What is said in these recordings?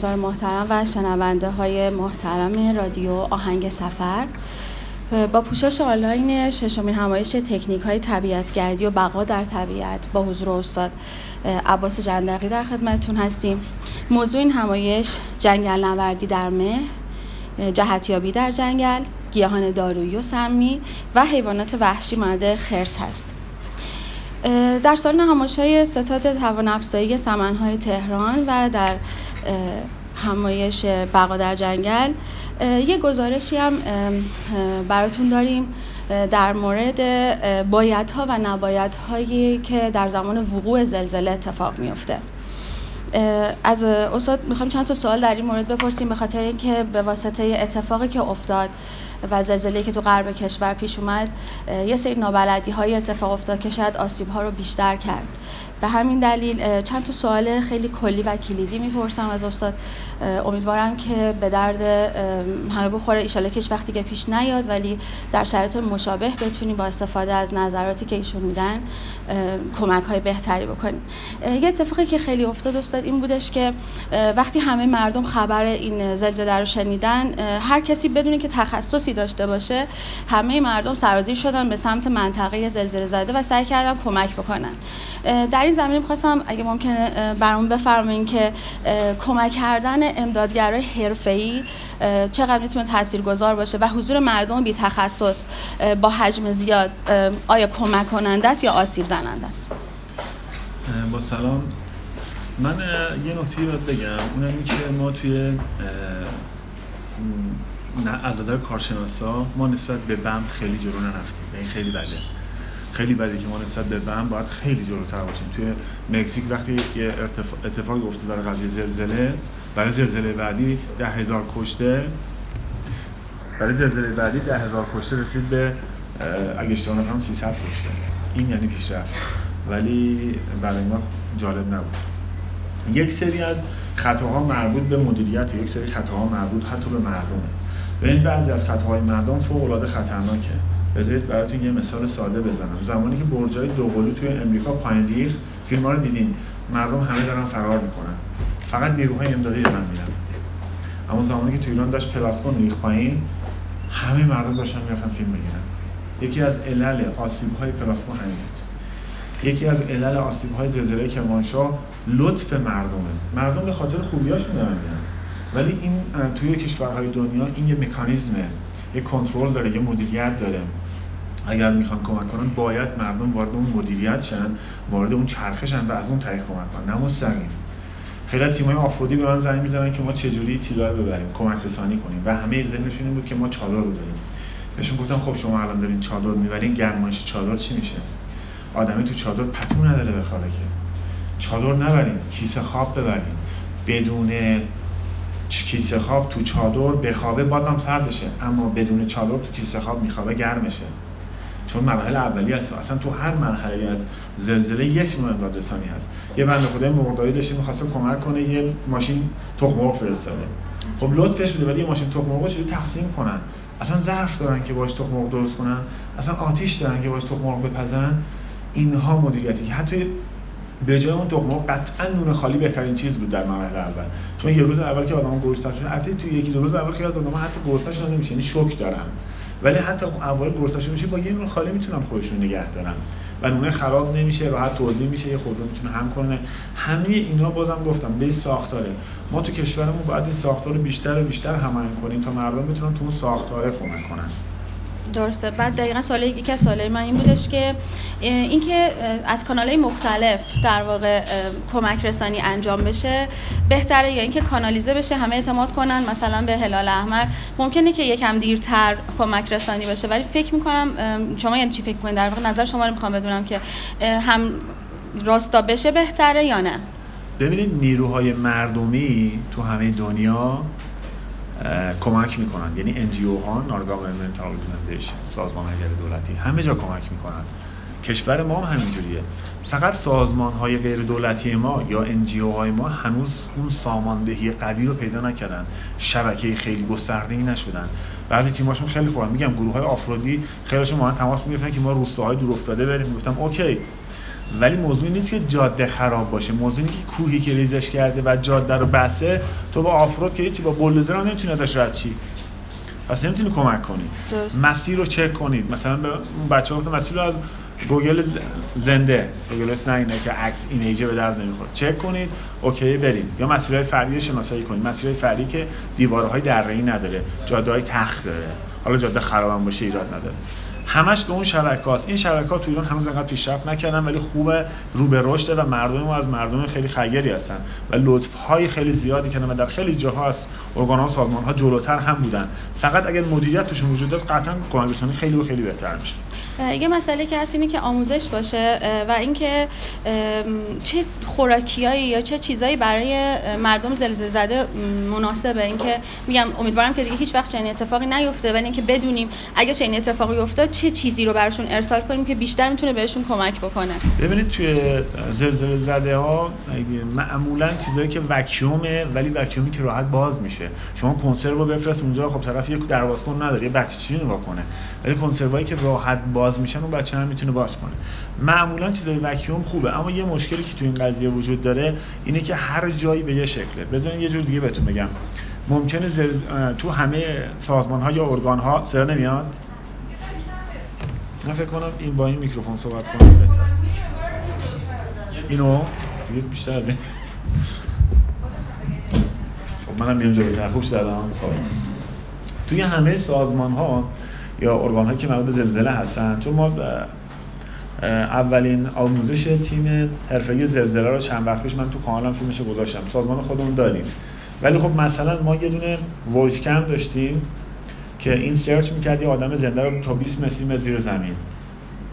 حضار محترم و شنونده های محترم رادیو آهنگ سفر. با پوشش آنلاین ششمین همایش تکنیک های طبیعتگردی و بقا در طبیعت با حضور استاد عباس جندقی در خدمتتون هستیم. موضوع این همایش جنگل نوردی در مه جهتیابی در جنگل گیاهان دارویی و سمی و حیوانات وحشی مانند خرس هست. در سال همایش ستاد توان افزایی سمنهای تهران و در همایش بقا در جنگل. یه گزارشی هم براتون داریم در مورد بایدها و نبایدهایی که در زمان وقوع زلزله اتفاق میفته از استاد می‌خوام چند تا سوال در این مورد بپرسیم به خاطر اینکه به واسطه اتفاقی که افتاد و زلزله که تو غرب کشور پیش اومد یه سری نابلدی های اتفاق افتاد که شاید آسیب ها رو بیشتر کرد. به همین دلیل چند تا سوال خیلی کلی و کلیدی می‌پرسم از استاد. امیدوارم که به درد همه بخوره. ایشاله کش وقتی که پیش نیاد ولی در شرایط مشابه بتونیم با استفاده از نظراتی که ایشون میدن کمک های بهتری بکنیم. یه اتفاقی که خیلی افتاد استاد این بودش که وقتی همه مردم خبر این زلزله رو شنیدن هر کسی بدونی که تخصصی داشته باشه همه مردم سرازیر شدن به سمت منطقه زلزله زده و سعی کردن کمک بکنن. در این زمینه می‌خواستم اگه ممکنه برام بفرمایین که کمک کردن امدادگرای حرفه‌ای چقدر می‌تونه تاثیرگذار باشه و حضور مردم بی تخصص با حجم زیاد آیا کمک کننده است یا آسیب زننده است؟ با سلام. من یه نکته یاد بگم. اونم این که ما توی از نظر کارشناسا ما نسبت به بم خیلی جلو نرفتیم. این خیلی بده. خیلی بده که ما نسبت به بم باید خیلی جلوتر باشیم. توی مکزیک وقتی یه اتفاقی افتاد برای قضیه زلزله برای زلزله بعدی ده هزار کشته برای زلزله بعدی ده هزار کشته رسید به اگه اشتباه نکنم 300 کشته. این یعنی پیشرفت. ولی برای ما جالب نبود. یک سری از خطاها مربوط به مدیریت یک سری خطاها مربوط حتی به مردمه. این بعضی از خطاهای مردم فوق العاده خطرناکه. بذارید براتون یه مثال ساده بزنم. زمانی که برجای دوقلو توی امریکا پایین ریخت فیلم رو دیدین. مردم همه دارن فرار می‌کنن. فقط نیروهای امدادی دارن میرن. اما زمانی که توی ایران داشت پلاسکون ریخ پایین همه مردم داشتن می‌رفتن فیلم بگیرن یکی از علل آسیب های پلاسکون همین بود. یکی از علل آسیب های زلزله کرمانشاه لطف مردمه. مردم به خاطر خوبیاشون دارن ولی این توی کشورهای دنیا این یه مکانیزمه. یه کنترل داره یه مدیریت داره. اگر می‌خوان کمک کنن باید مردم وارد اون مدیریت شن وارد اون چرخشن و از اون طریق کمک کنن نه مستقیم. خیلی از تیم‌های آفرودی به من زنگ می‌زنن که ما چجوری چیزا رو ببریم کمک رسانی کنیم. و همه ذهنشون این بود که ما چادر رو بهشون گفتم خب شما الان دارین چادر می‌برین گرمایش چادر چی میشه؟ آدمی تو چادر پتو نداره بخوابه که. چادر نبرین کیسه خواب ببرین. بدون کیسه خواب تو چادر بخوابه بازم سردشه اما بدون چادر تو کیسه خواب میخوابه گرمشه چون مراحل اولیه است. اصلا تو هر مرحله از زلزله یک نوع امداد رسانی هست. یه بنده خدای مردایی داشته می‌خواسته کمک کنه یه ماشین تخم مرغ فرستاده. خب لطفش بده ولی یه ماشین تخم مرغ چجوری تقسیم کنن؟ اصلا ظرف دارن که باش تخم مرغ درست کنن؟ اصلا آتیش دارن که باش تخم مرغ بپزن؟ اینها مدیریتی که حتی به جای اون تخم قطعا نون خالی بهترین چیز بود در مرحله اول. چون یه روز اول که آدم گرسنه شدن حتی تو یکی دو روز اول خیلی از آدم حتی گرسنه شدن نمیشه یعنی شوک دارن. ولی حتی اول گرسنه میشه با یه نون خالی می‌تونن خودشون نگه دارن. و نونه خراب نمیشه راحت توزیع میشه یه خودرو می‌تونه هم کنه. همه اینا بازم گفتم به ساختاره. ما تو کشورمون باید این ساختار بیشتر و بیشتر هماهنگ کنیم تا مردم بتونن تو اون ساختاره کمک کنن. درسته. بعد دقیقا سوال یکی از سوالای من این بودش که اینکه از کانالهای مختلف در واقع کمک رسانی انجام بشه بهتره یا اینکه کانالیزه بشه همه اعتماد کنن مثلا به هلال احمر. ممکنه که یکم دیرتر کمک رسانی بشه ولی فکر می‌کنم شما یعنی چی فکر می‌کنید؟ در واقع نظر شما رو می‌خوام بدونم که هم راستا بشه بهتره یا نه؟ ببینید نیروهای مردمی تو همه دنیا کمک می‌کنن یعنی NGO ها Non-Governmental Organization سازمان غیر دولتی. همه جا کمک می‌کنن کشور ما هم همینجوریه فقط سازمان های غیر دولتی ما یا NGO های ما هنوز اون ساماندهی قوی رو پیدا نکردن. شبکه خیلی گسترده ای نشدن. بعضی تیماشون خیلی خوبن. میگم گروه های آفرودی خیلیشون ما تماس می‌گرفتن که ما روستاهای دور افتاده بریم. می‌گفتم اوکی. ولی موضوع نیست که جاده خراب باشه. موضوع که کوهی که ریزش کرده و جاده رو بسته تو با off-road که هیچی با بولدوزر هم نمی‌تونی ازش رد شی پس نمی‌تونی کمک کنی. درست. مسیر رو چک کنید. مثلا به بچه ها مسیر رو از گوگل زنده. گوگل نه که عکس image ه به درد نمی‌خوره. چک کنید. OK بریم. یا مسیرهای فردی شناسایی کنید. مسیرهای فردی که دیوارهای دره‌ای نداره. جاده‌های تخت داره حالا جاده خرابم باشه ایراد نداره. همش به اون شبکات. این شبکات تو ایران هنوز انقدر پیشرفت نکردن ولی خوبه. رو به رشد و مردم ما از مردم خیلی خیری هستن. و لطف های خیلی زیادی کردن و در خیلی جاها از ارگان ها سازمان ها جلوتر هم بودن. فقط اگر مدیریت توشون وجود داشت قطعا کمک خیلی و خیلی بهتر میشه یه مسئله که هست اینه که آموزش باشه و اینکه چه خوراکیایی یا چه چیزایی برای مردم زلزله زده مناسبه. اینکه میگم امیدوارم که دیگه هیچ وقت چنین اتفاقی نیفته ولی اینکه بدونیم اگه چنین اتفاقی افتاد چه چیزی رو براشون ارسال کنیم که بیشتر می‌تونه بهشون کمک بکنه؟ ببینید توی زلزله زده ها معمولا چیزایی که وکیومه ولی وکیومی که راحت باز میشه. شما کنسرو رو بفرست اونجا خب طرف یک دروازکن نداره یه بچه چی نگاه کنه. ولی کنسروایی که راحت باز میشن اون بچه هم می‌تونه باز کنه. معمولا چیزای وکیوم خوبه اما یه مشکلی که تو این قضیه وجود داره اینه که هر جایی به یه شکله. بذارین یه جور دیگه بهتون بگم. ممکنه تو همه سازمان ها یا ارگان ها نمیاد؟ من فکر کنم این با این میکروفون صحبت کنم بهتر. اینو دیگه بیشتر از خب منم میام جلوتر. خوب شدم خب. توی همه سازمان ها یا ارگان هایی که مربوط به زلزله هستن چون ما اولین آموزش تیم حرفه‌ای زلزله رو چند وقت پیش من تو کانالم فیلمش گذاشتم. سازمان خودمون داریم. ولی خب مثلا ما یه دونه وایس کم داشتیم. که این سرچ می‌کرد یه آدم زنده رو تا 20 متر زیر زمین.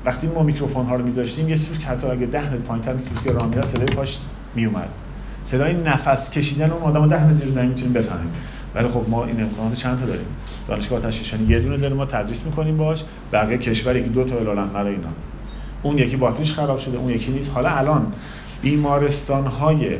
وقتی ما میکروفون ها رو میذاشتیم یه سوز که حتی اگه 10 متر پایینتر سوز که راه صدای پاش میومد صدای نفس کشیدن اون آدم 10 متر زیر زمین می‌تونیم بفهمیم. ولی خب ما این امکانات چند تا داریم؟ دانشگاه تشریشانی یه دونه داریم ما تدریس می‌کنیم باش بقیه کشور یکی دو تا الان برای اینا. اون یکی باتریش خراب شده اون یکی نیست. حالا الان بیمارستان های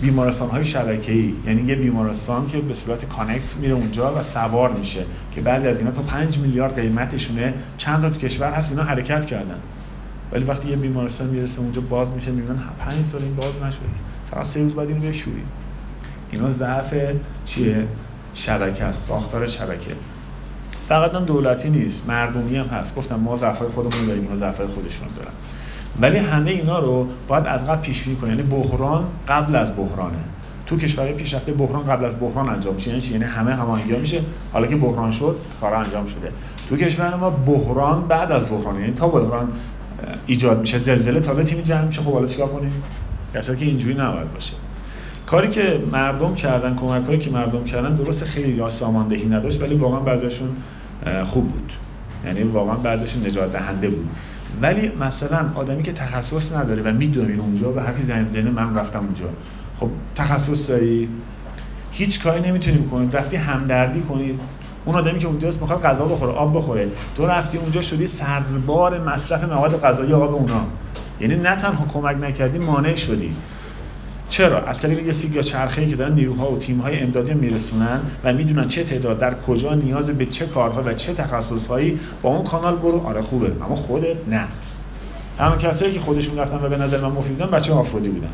بیمارستان های شبکه‌ای. یعنی یه بیمارستان که به صورت کانکس میره اونجا و سوار میشه که بعضی از اینا تا 5 میلیارد قیمتشونه. چند تا تو کشور هست اینا حرکت کردن. ولی وقتی یه بیمارستان می‌رسه اونجا باز میشه می‌بینن 5 سال این باز نشده. فقط سه روز بعد اینو بشوری اینا ضعف چیه؟ شبکه است ساختار شبکه. فقط هم دولتی نیست مردمی هم هست. گفتم ما ضعفای خودمون داریم اینا ضعفای خودشون دارن. ولی همه اینا رو باید از قبل پیش بینی کنیم یعنی بحران قبل از بحرانه. تو کشورهای پیشرفته بحران قبل از بحران انجام میشه. یعنی یعنی همه هماهنگی میشه. حالا که بحران شد کار انجام شده. تو کشور ما بحران بعد از بحران. یعنی تا بحران ایجاد میشه زلزله تازه تیم جمع میشه. خب حالا چیکار کنیم؟ در که اینجوری نباید باشه. کاری که مردم کردن کمک هایی که مردم کردن درست خیلی ساماندهی نداشت ولی واقعا بعضیشون خوب بود. یعنی واقعا بعضیشون نجات دهنده بود. ولی مثلا آدمی که تخصص نداره و می‌دونی اونجا به حرفی زنگ من رفتم اونجا. خب تخصص داری؟ هیچ کاری نمی‌تونیم کنیم رفتی همدردی کنید اون آدمی که اونجاست می‌خواد غذا بخوره آب بخوره. تو رفتی اونجا شدی سربار مصرف مواد غذایی آب اونا. یعنی نه تنها کمک نکردی مانع شدی. چرا؟ از طریق یه سیگ یا چرخه‌ای که دارن نیروها و تیم‌های امدادی میرسونن و می‌دونن چه تعداد در کجا نیاز به چه کارها و چه تخصصهایی با اون کانال برو. آره خوبه. اما خودت نه. تمام کسایی که خودشون رفتن و به نظر من مفید بودن بچه آفرودی بودن.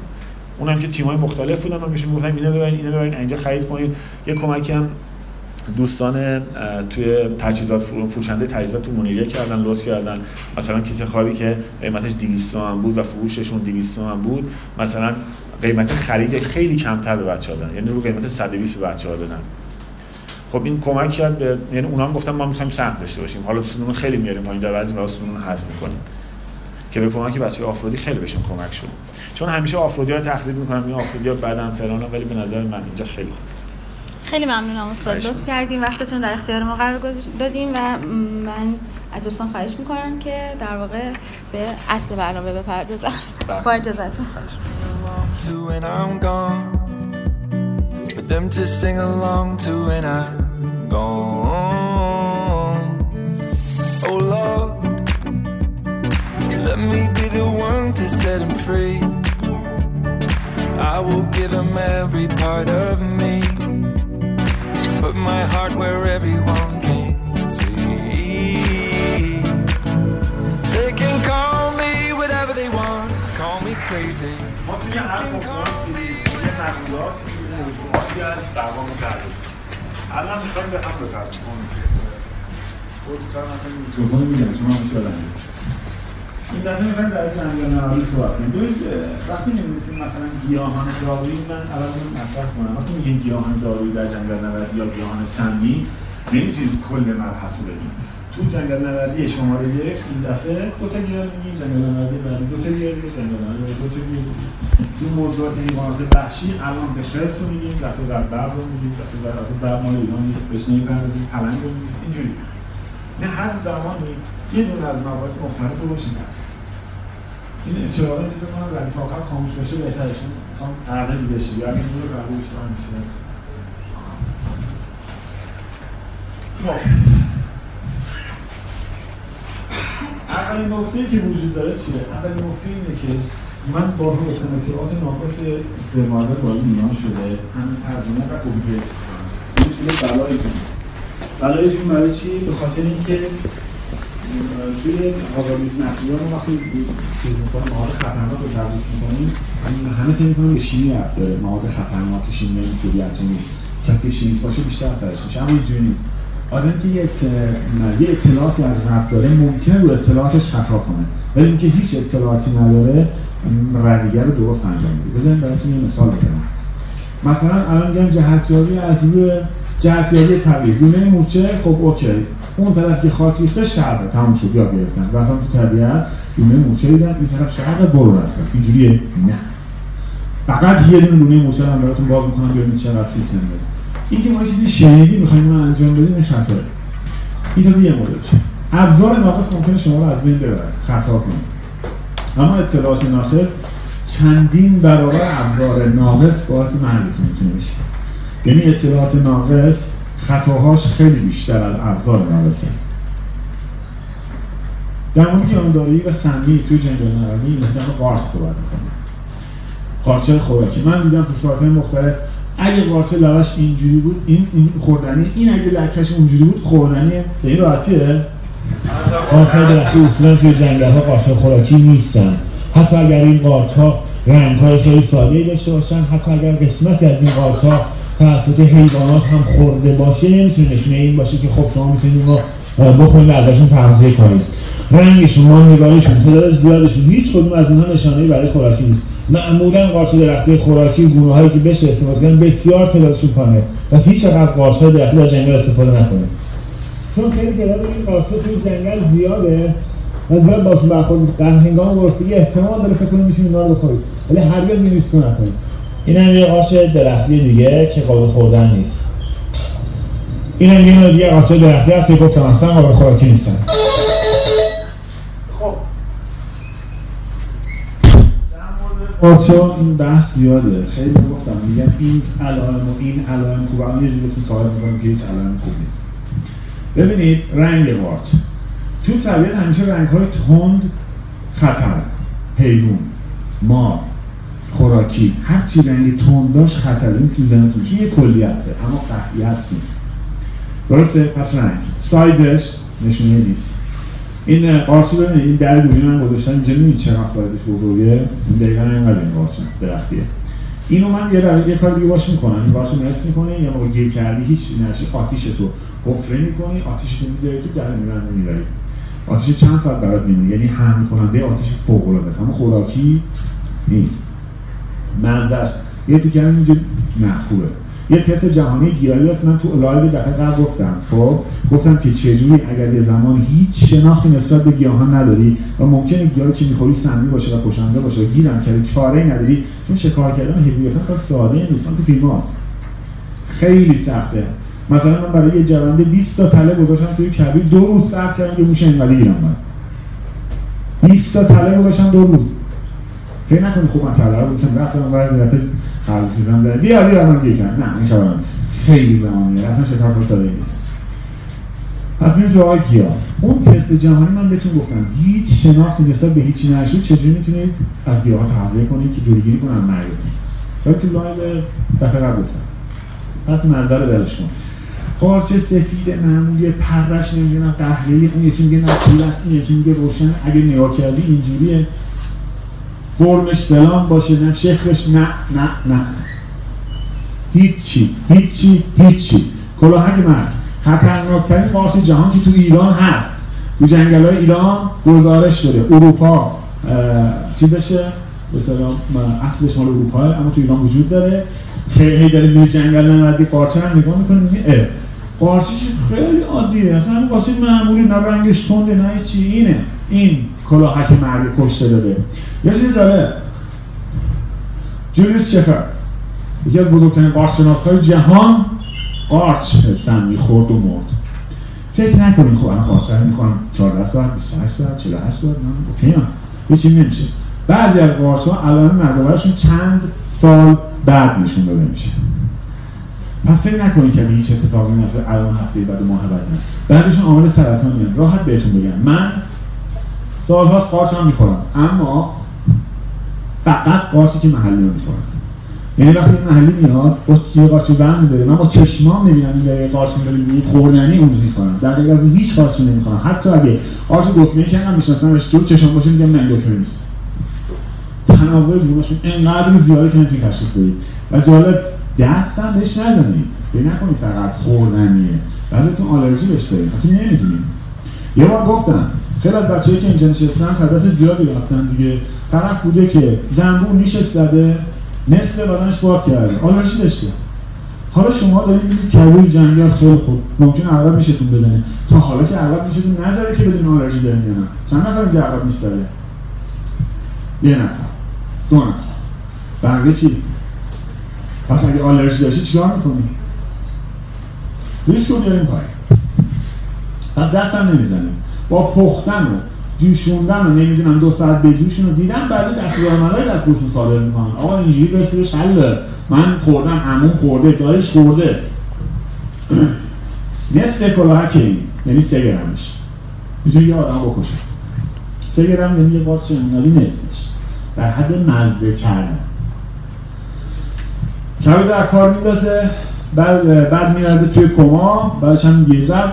اونم که تیم‌های مختلف بودن و میشون گفتن اینو ببرین اینو ببرین اینجا خرید کنید یه کمکی هم دوستان توی تجهیزات فروشنده تجهیزات تو منیریه کردن لوس کردن. مثلا کیسه خوابی که قیمتش 200 تومن بود و فروششون 200 تومن بود مثلا قیمت خرید خیلی کمتر به بچه‌ها دادن. یعنی رو قیمت 120 به بچه‌ها دادن. خب این کمک کرد به یعنی اونا هم گفتن ما می‌خوایم سهم داشته باشیم. حالا سنون خیلی میاریم پایین در بعضی واسه سنون حذف می‌کنیم. که به کمک بچه آفرودی خیلی بهشون کمک شد. چون همیشه آفرودی ها تخریب می‌کنم این آفرودی ها بعدن فلان ولی به نظر من اینجا خیلی خوب. خیلی ممنونم استاد. لطف کردین وقتتون در اختیار ما قرار دادین و من از دوستان خواهش می‌کنم که در واقع به اصل برنامه بپردازم بله. با اجازهتون. Let me be the one to set him free. I will give him every part of me. Put my heart where everyone can see. They can call me whatever they want. crazy. ما توی هر کنفرانسی یه محصولات موضوعاتی از دعوا کرده الان می‌خوایم به هم بپردازیم میکروفون میگم چون من میشه این دفعه می‌خوایم در جنگل نهایی صحبت کنیم. ببینید وقتی نمی‌نویسیم مثلا گیاهان دارویی من اول مطرح کنم. وقتی میگیم گیاهان دارویی در جنگل نوردی یا گیاهان سمی نمی‌تونید کل مبحث رو بگیم. تو جنگل نوردی شماره یک این دفعه دو تا گیاه میگیم جنگل نوردی بعدی دو تا گیاه میگیم جنگل نوردی دو تا گیاه تو موضوعات حیوانات وحشی الان به خرس رو میگیم دفعه در برق رو میگیم دفعه در برق مال ایران نیست بهش نمی‌پردازیم پلنگ رو میگیم اینجوری. نه هر زمانی یه دونه از مباحث مختلف رو روشن این این فکر کنم ردیف آخر خاموش بشه بهتره چون می‌خوام تغییر بشه یا اگه نور قبول میشه. خب. اولین نکته که وجود داره چیه؟ اولین نکته اینه که من با گفتم اطلاعات ناقص سرمایه وارد ایران شده همین ترجمه و کپی کنم این شده بلایتون بلایتون برای چی؟ به خاطر اینکه توی حوالیس نسلی ما وقتی چیز می‌کنیم مواد خطرناک رو تدریس می‌کنیم همه فکر می‌کنیم به شیمی ربط داره. مواد خطرناک شیمی اینطوری اتمی کسی که شیمیست باشه بیشتر اثرش میشه اما اینجوری نیست. آدم که یه, یه اطلاعاتی از ربط داره ممکنه رو اطلاعاتش خطا کنه. ولی اینکه هیچ اطلاعاتی نداره رویه رو درست انجام میده. بزنید براتون یه مثال بزنم. مثلا الان میگن جهتیابی از روی جهتیابی طبیعی. گونه مورچه خب اوکی. اون طرف که خاک ریخته شرقه تموم شد یاد گرفتن. رفتن تو طبیعت دونه مورچه دیدن این طرف شرق برو رفتن اینجوریه؟ نه. فقط یه دونه دونه مورچه هم براتون باز می‌کنم ببینید چقدر سیستم داره. این که ما چیزی شنیدی می‌خوایم ما انجام بدیم این خطره این تازه یه مدلش ابزار ناقص ممکنه شما رو از بین ببره. خطا کنید. اما اطلاعات ناقص چندین برابر ابزار ناقص باعث محلتون می‌تونه بشه. یعنی اطلاعات ناقص خطاهاش خیلی بیشتر از ابزار ناقصه در مورد گیاهانداری و سمی توی جنگل این مقدار قارچ صحبت می‌کنم قارچ خوراکی. من دیدم تو ساعتهای مختلف اگه قارچ لواش اینجوری بود این, این خوردنی این اگه لکش اونجوری بود خوردنی به این راحتیه؟ قارچ درختی اصولا توی جنگل ها قارچ خوراکی نیستن. حتی اگر این قارچ ها رنگ های خیلی داشته باشن حتی اگر قسمتی از این قارچ ها توسط حیوانات هم خورده باشه نمی‌تونه نشونه این باشه که خب شما می‌تونید رو بخورید ازشون تغذیه کنید. رنگشون ماندگاریشون تعداد زیادشون هیچ کدوم از اینها نشانه برای خوراکی نیست. معمولا قارچ درختی خوراکی گونه هایی که بشه استفاده کنن بسیار تعدادشون کمه پس هیچ وقت قارچ های درختی در جنگل استفاده نکنید. چون خیلی تعداد این قارچ توی جنگل زیاده و زیاد باشون برخورد در هنگام گرسنگی احتمال داره فکر کنید می‌تونید اینا رو بخورید. ولی هرگز میریسکو نکنید. این هم یه قارچ درختی دیگه که قابل خوردن نیست. این هم یه نوع دیگه قارچ درختی هست که گفتم اصلا قابل خوراکی نیستن. خب. قارچا این بحث زیاده. خیلی گفتم میگن این علائم و این علائم خوبه اما یه جوری بهتون ثابت می‌کنم که هیچ علائم خوب نیست. ببینید رنگ قارچ تو طبیعت همیشه رنگ های تند خطر حیوان مار. خوراکی. هر چی رنگ تند داشت خطر این تو ذهنتون یه کلیته اما قطعیت نیست. درسته؟ پس رنگ. سایزش نشونه نیست این قارچی ببینید این در دوری من گذاشتم اینجا نمی‌دونید چقدر سایزش بزرگه؟ دقیقا اینقدر این قارچ درختیه. اینو من یه در یه کار دیگه باش می‌کنم. این قارچ نصف می‌کنه یا موقع گیر کردی هیچ نشی آتیش تو حفره می‌کنی؟ آتیش تو می‌ذاری تو در میبنده می‌بری. آتیش چند ساعت برات میمونه یعنی حمل کننده آتیش فوق العاده اما خوراکی نیست. منظرش. یه تیکه اینجا نه خوبه. یه تست جهانی گیاهی هست. من تو live دفعه قبل گفتم. خب؟ گفتم که چجوری اگر یه زمان هیچ شناختی نسبت به گیاهان نداری و ممکنه گیاهی که می‌خوری سمی باشه و کشنده باشه و گیرم کردی چاره نداری چون شکار کردن حیوان کار ساده نیست. تو فیلم هاست. خیلی سخته. مثلا من برای یه جونده 20 تا تله گذاشتم توی کبیر. دو روز صبر کردم که موش انقدر گیرم من 20 تا تله گذاشتم دو روز. فکر نکنی خوب من تله رو بودم رفتم اون دفعه خرگوشیدم داره. بیا بیا من گیرم نه این خبر نیست. خیلی زمانیه اصلا شکار کار ساده نیست. پس میریم تو گیاه اون تست جهانی من بهتون گفتم. هیچ شناختی نسبت به هیچی نشد. چجوری می‌تونید از گیاه تغذیه کنید که جلوگیری کنن مرگتون ولی تو لایو دفعه قبل گفتم. پس منظر دلش کن. قارچ سفید معمولی پرش نمی‌دونم قهوه‌ای اون یکی میگه نطول است این یکی میگه روشن. اگه نگاه کردی اینجوریه. فرمش فلان باشه نه شکلش نه نه نه. هیچی هیچی هیچی. کلاهک مرگ. خطرناکترین قارچ جهان که تو ایران هست. تو جنگل های ایران گزارش داره اروپا چی بشه؟ مثلا اصلش مال اروپا اما تو ایران وجود داره. خیلی داره میره جنگل نمردی قارچه هم نگاه می‌کنه میگه قارچه خیلی عادیه. اصلا قارچه معمولی نه رنگش تنده نه چی اینه این. کلاهک مرگ کشته داده. یه چیز داره. جولیوس شفر. یکی از بزرگترین قارچشناس های جهان قارچ سمی خورد و مرد. فکر نکنین خب الان قارچ می‌خوام 14 ساعت 28 ساعت 48 ساعت نه اوکی هیچی نمیشه. بعضی از قارچ ها علائم مرگ چند سال بعد نشون داده میشه. پس فکر نکنید که هیچ اتفاقی نمیفته الان هفته بعد ماه بعد نه. بعدش عامل سرطانیه. راحت بهتون بگم. من سالهاست قارچ هم می‌خورم اما فقط قارچی که محلی رو می‌خورم یعنی وقتی محلی میاد با یه قارچ ون میداره من با چشمام می‌بینم یه قارچ میداره خوردنی اون می‌خورم در غیر از هیچ قارچی نمی‌خورم حتی اگه قارچ دکمه که هم میشناسمش جو چشم باشه میگم نه دکمه نیست تنوع گروهشون انقدر زیاده که نمی‌تونی تشخیص بدید و جالب دست هم بهش نزنید به نکنید فقط خوردنیه. بعدتون آلرژی بهش دارید خاطر نمی‌دونید یه بار گفتم خیلی از بچه‌ای که اینجا نشستن خبرت زیادی رفتن دیگه. طرف بوده که زنبور نیشش زده نصف بدنش باد کرده. آلرژی داشته؟ حالا شما دارید میگید کبوی جنگل خیلی خوب ممکن عقب میشتون بدنه تا حالا که عقب میشتون نظره که بدون آلرژی دارین یا نه. چند نفر اینجا عقب میستاره یه نفر. دو نفر. بقیه چی؟ پس اگه آلرژی داشتی چیکار می‌کنی؟ ریسک رو بیاریم پایین. پس دست نمی‌زنیم با پختن و جوشوندن و نمی‌دونم دو ساعت به جوشون رو دیدم بعد دست عملای دست بهشون صادر می‌کنن. آقا اینجوری بهش روش حله من خوردم عموم خورده دایش خورده. نصف کلاهک این یعنی سه گرمش. می‌تونی یه آدم بکشه. سه گرم یعنی یه قارچ انقدی نصفش. در حد مزه کردن. کبد از کار میندازه. بعد بعد میرده توی کما. بعدش هم زب.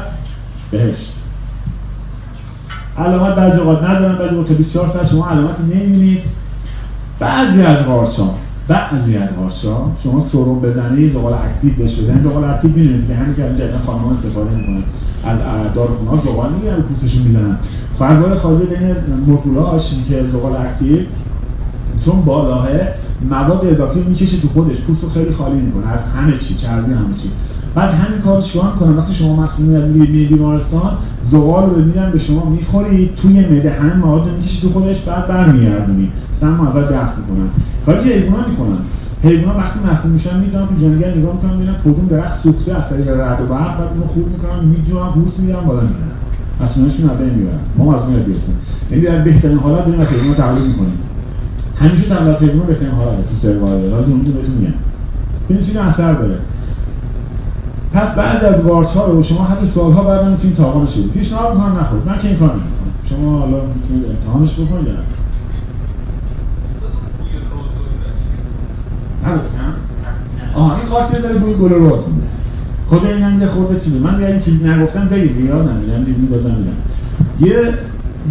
بهشت. علامت بعضی اوقات ندارن بعضی اوقات 24 ساعت شما علامت نمی‌بینید. بعضی از قارچا بعضی از قارچا شما سرم بزنید زغال active بهش بزنید زغال active می‌دونید که همین که جدیدا خانم‌ها استفاده می‌کنن از داروخونه‌ها زغال می‌گیرن و پوستشون می‌زنن. فضای خالی بین مولکولاش که زغال اکتیو. چون بالاه مواد اضافی می‌کشه تو خودش. پوستو خیلی خالی می‌کنه. از همه چی چربی همه چی. بعد همین کار چیکار می‌کنن وقتی شما مسئولیت می‌گیرید بیمارستان زغال رو میدن به شما می‌خورید توی معده همین مواد رو می‌کشید تو خودش بعد برمیگردونید سم ازت دفع می‌کنن. کاری که حیونا می‌کنن. حیونا وقتی مسئول میشن می‌دونن تو جنگل نگاه می‌کنن ببینن کدوم درخت سوخته از طریق رعد و برق بعد اونو خوب می‌کنن میجوان بوست می‌گیرن بالا میارن مسئولینشون رو بین می‌برن. ما از اون یاد گرفتیم. یعنی در بهترین حالت داریم از حیونا تقلید می‌کنیم. همیشه تقلید از حیونا بهترین حالت تو سروایوال حالا اون بهتون میگم. ببینید چه اثر داره. پس بعضی از قارچ ها رو شما حتی سالها بعد می‌تونید تاقا بشید پیشنهاد می‌کنم نخورید. من که این کار نمی‌کنم. شما حالا می‌تونید امتحانش بکنید یا نگفتم؟ آها این قارچ داره بوی گل روز میده. خود این هم خورده چیزی من دیگه این چیزی نگفتم بگید یادم میدم دیگه میدم. یه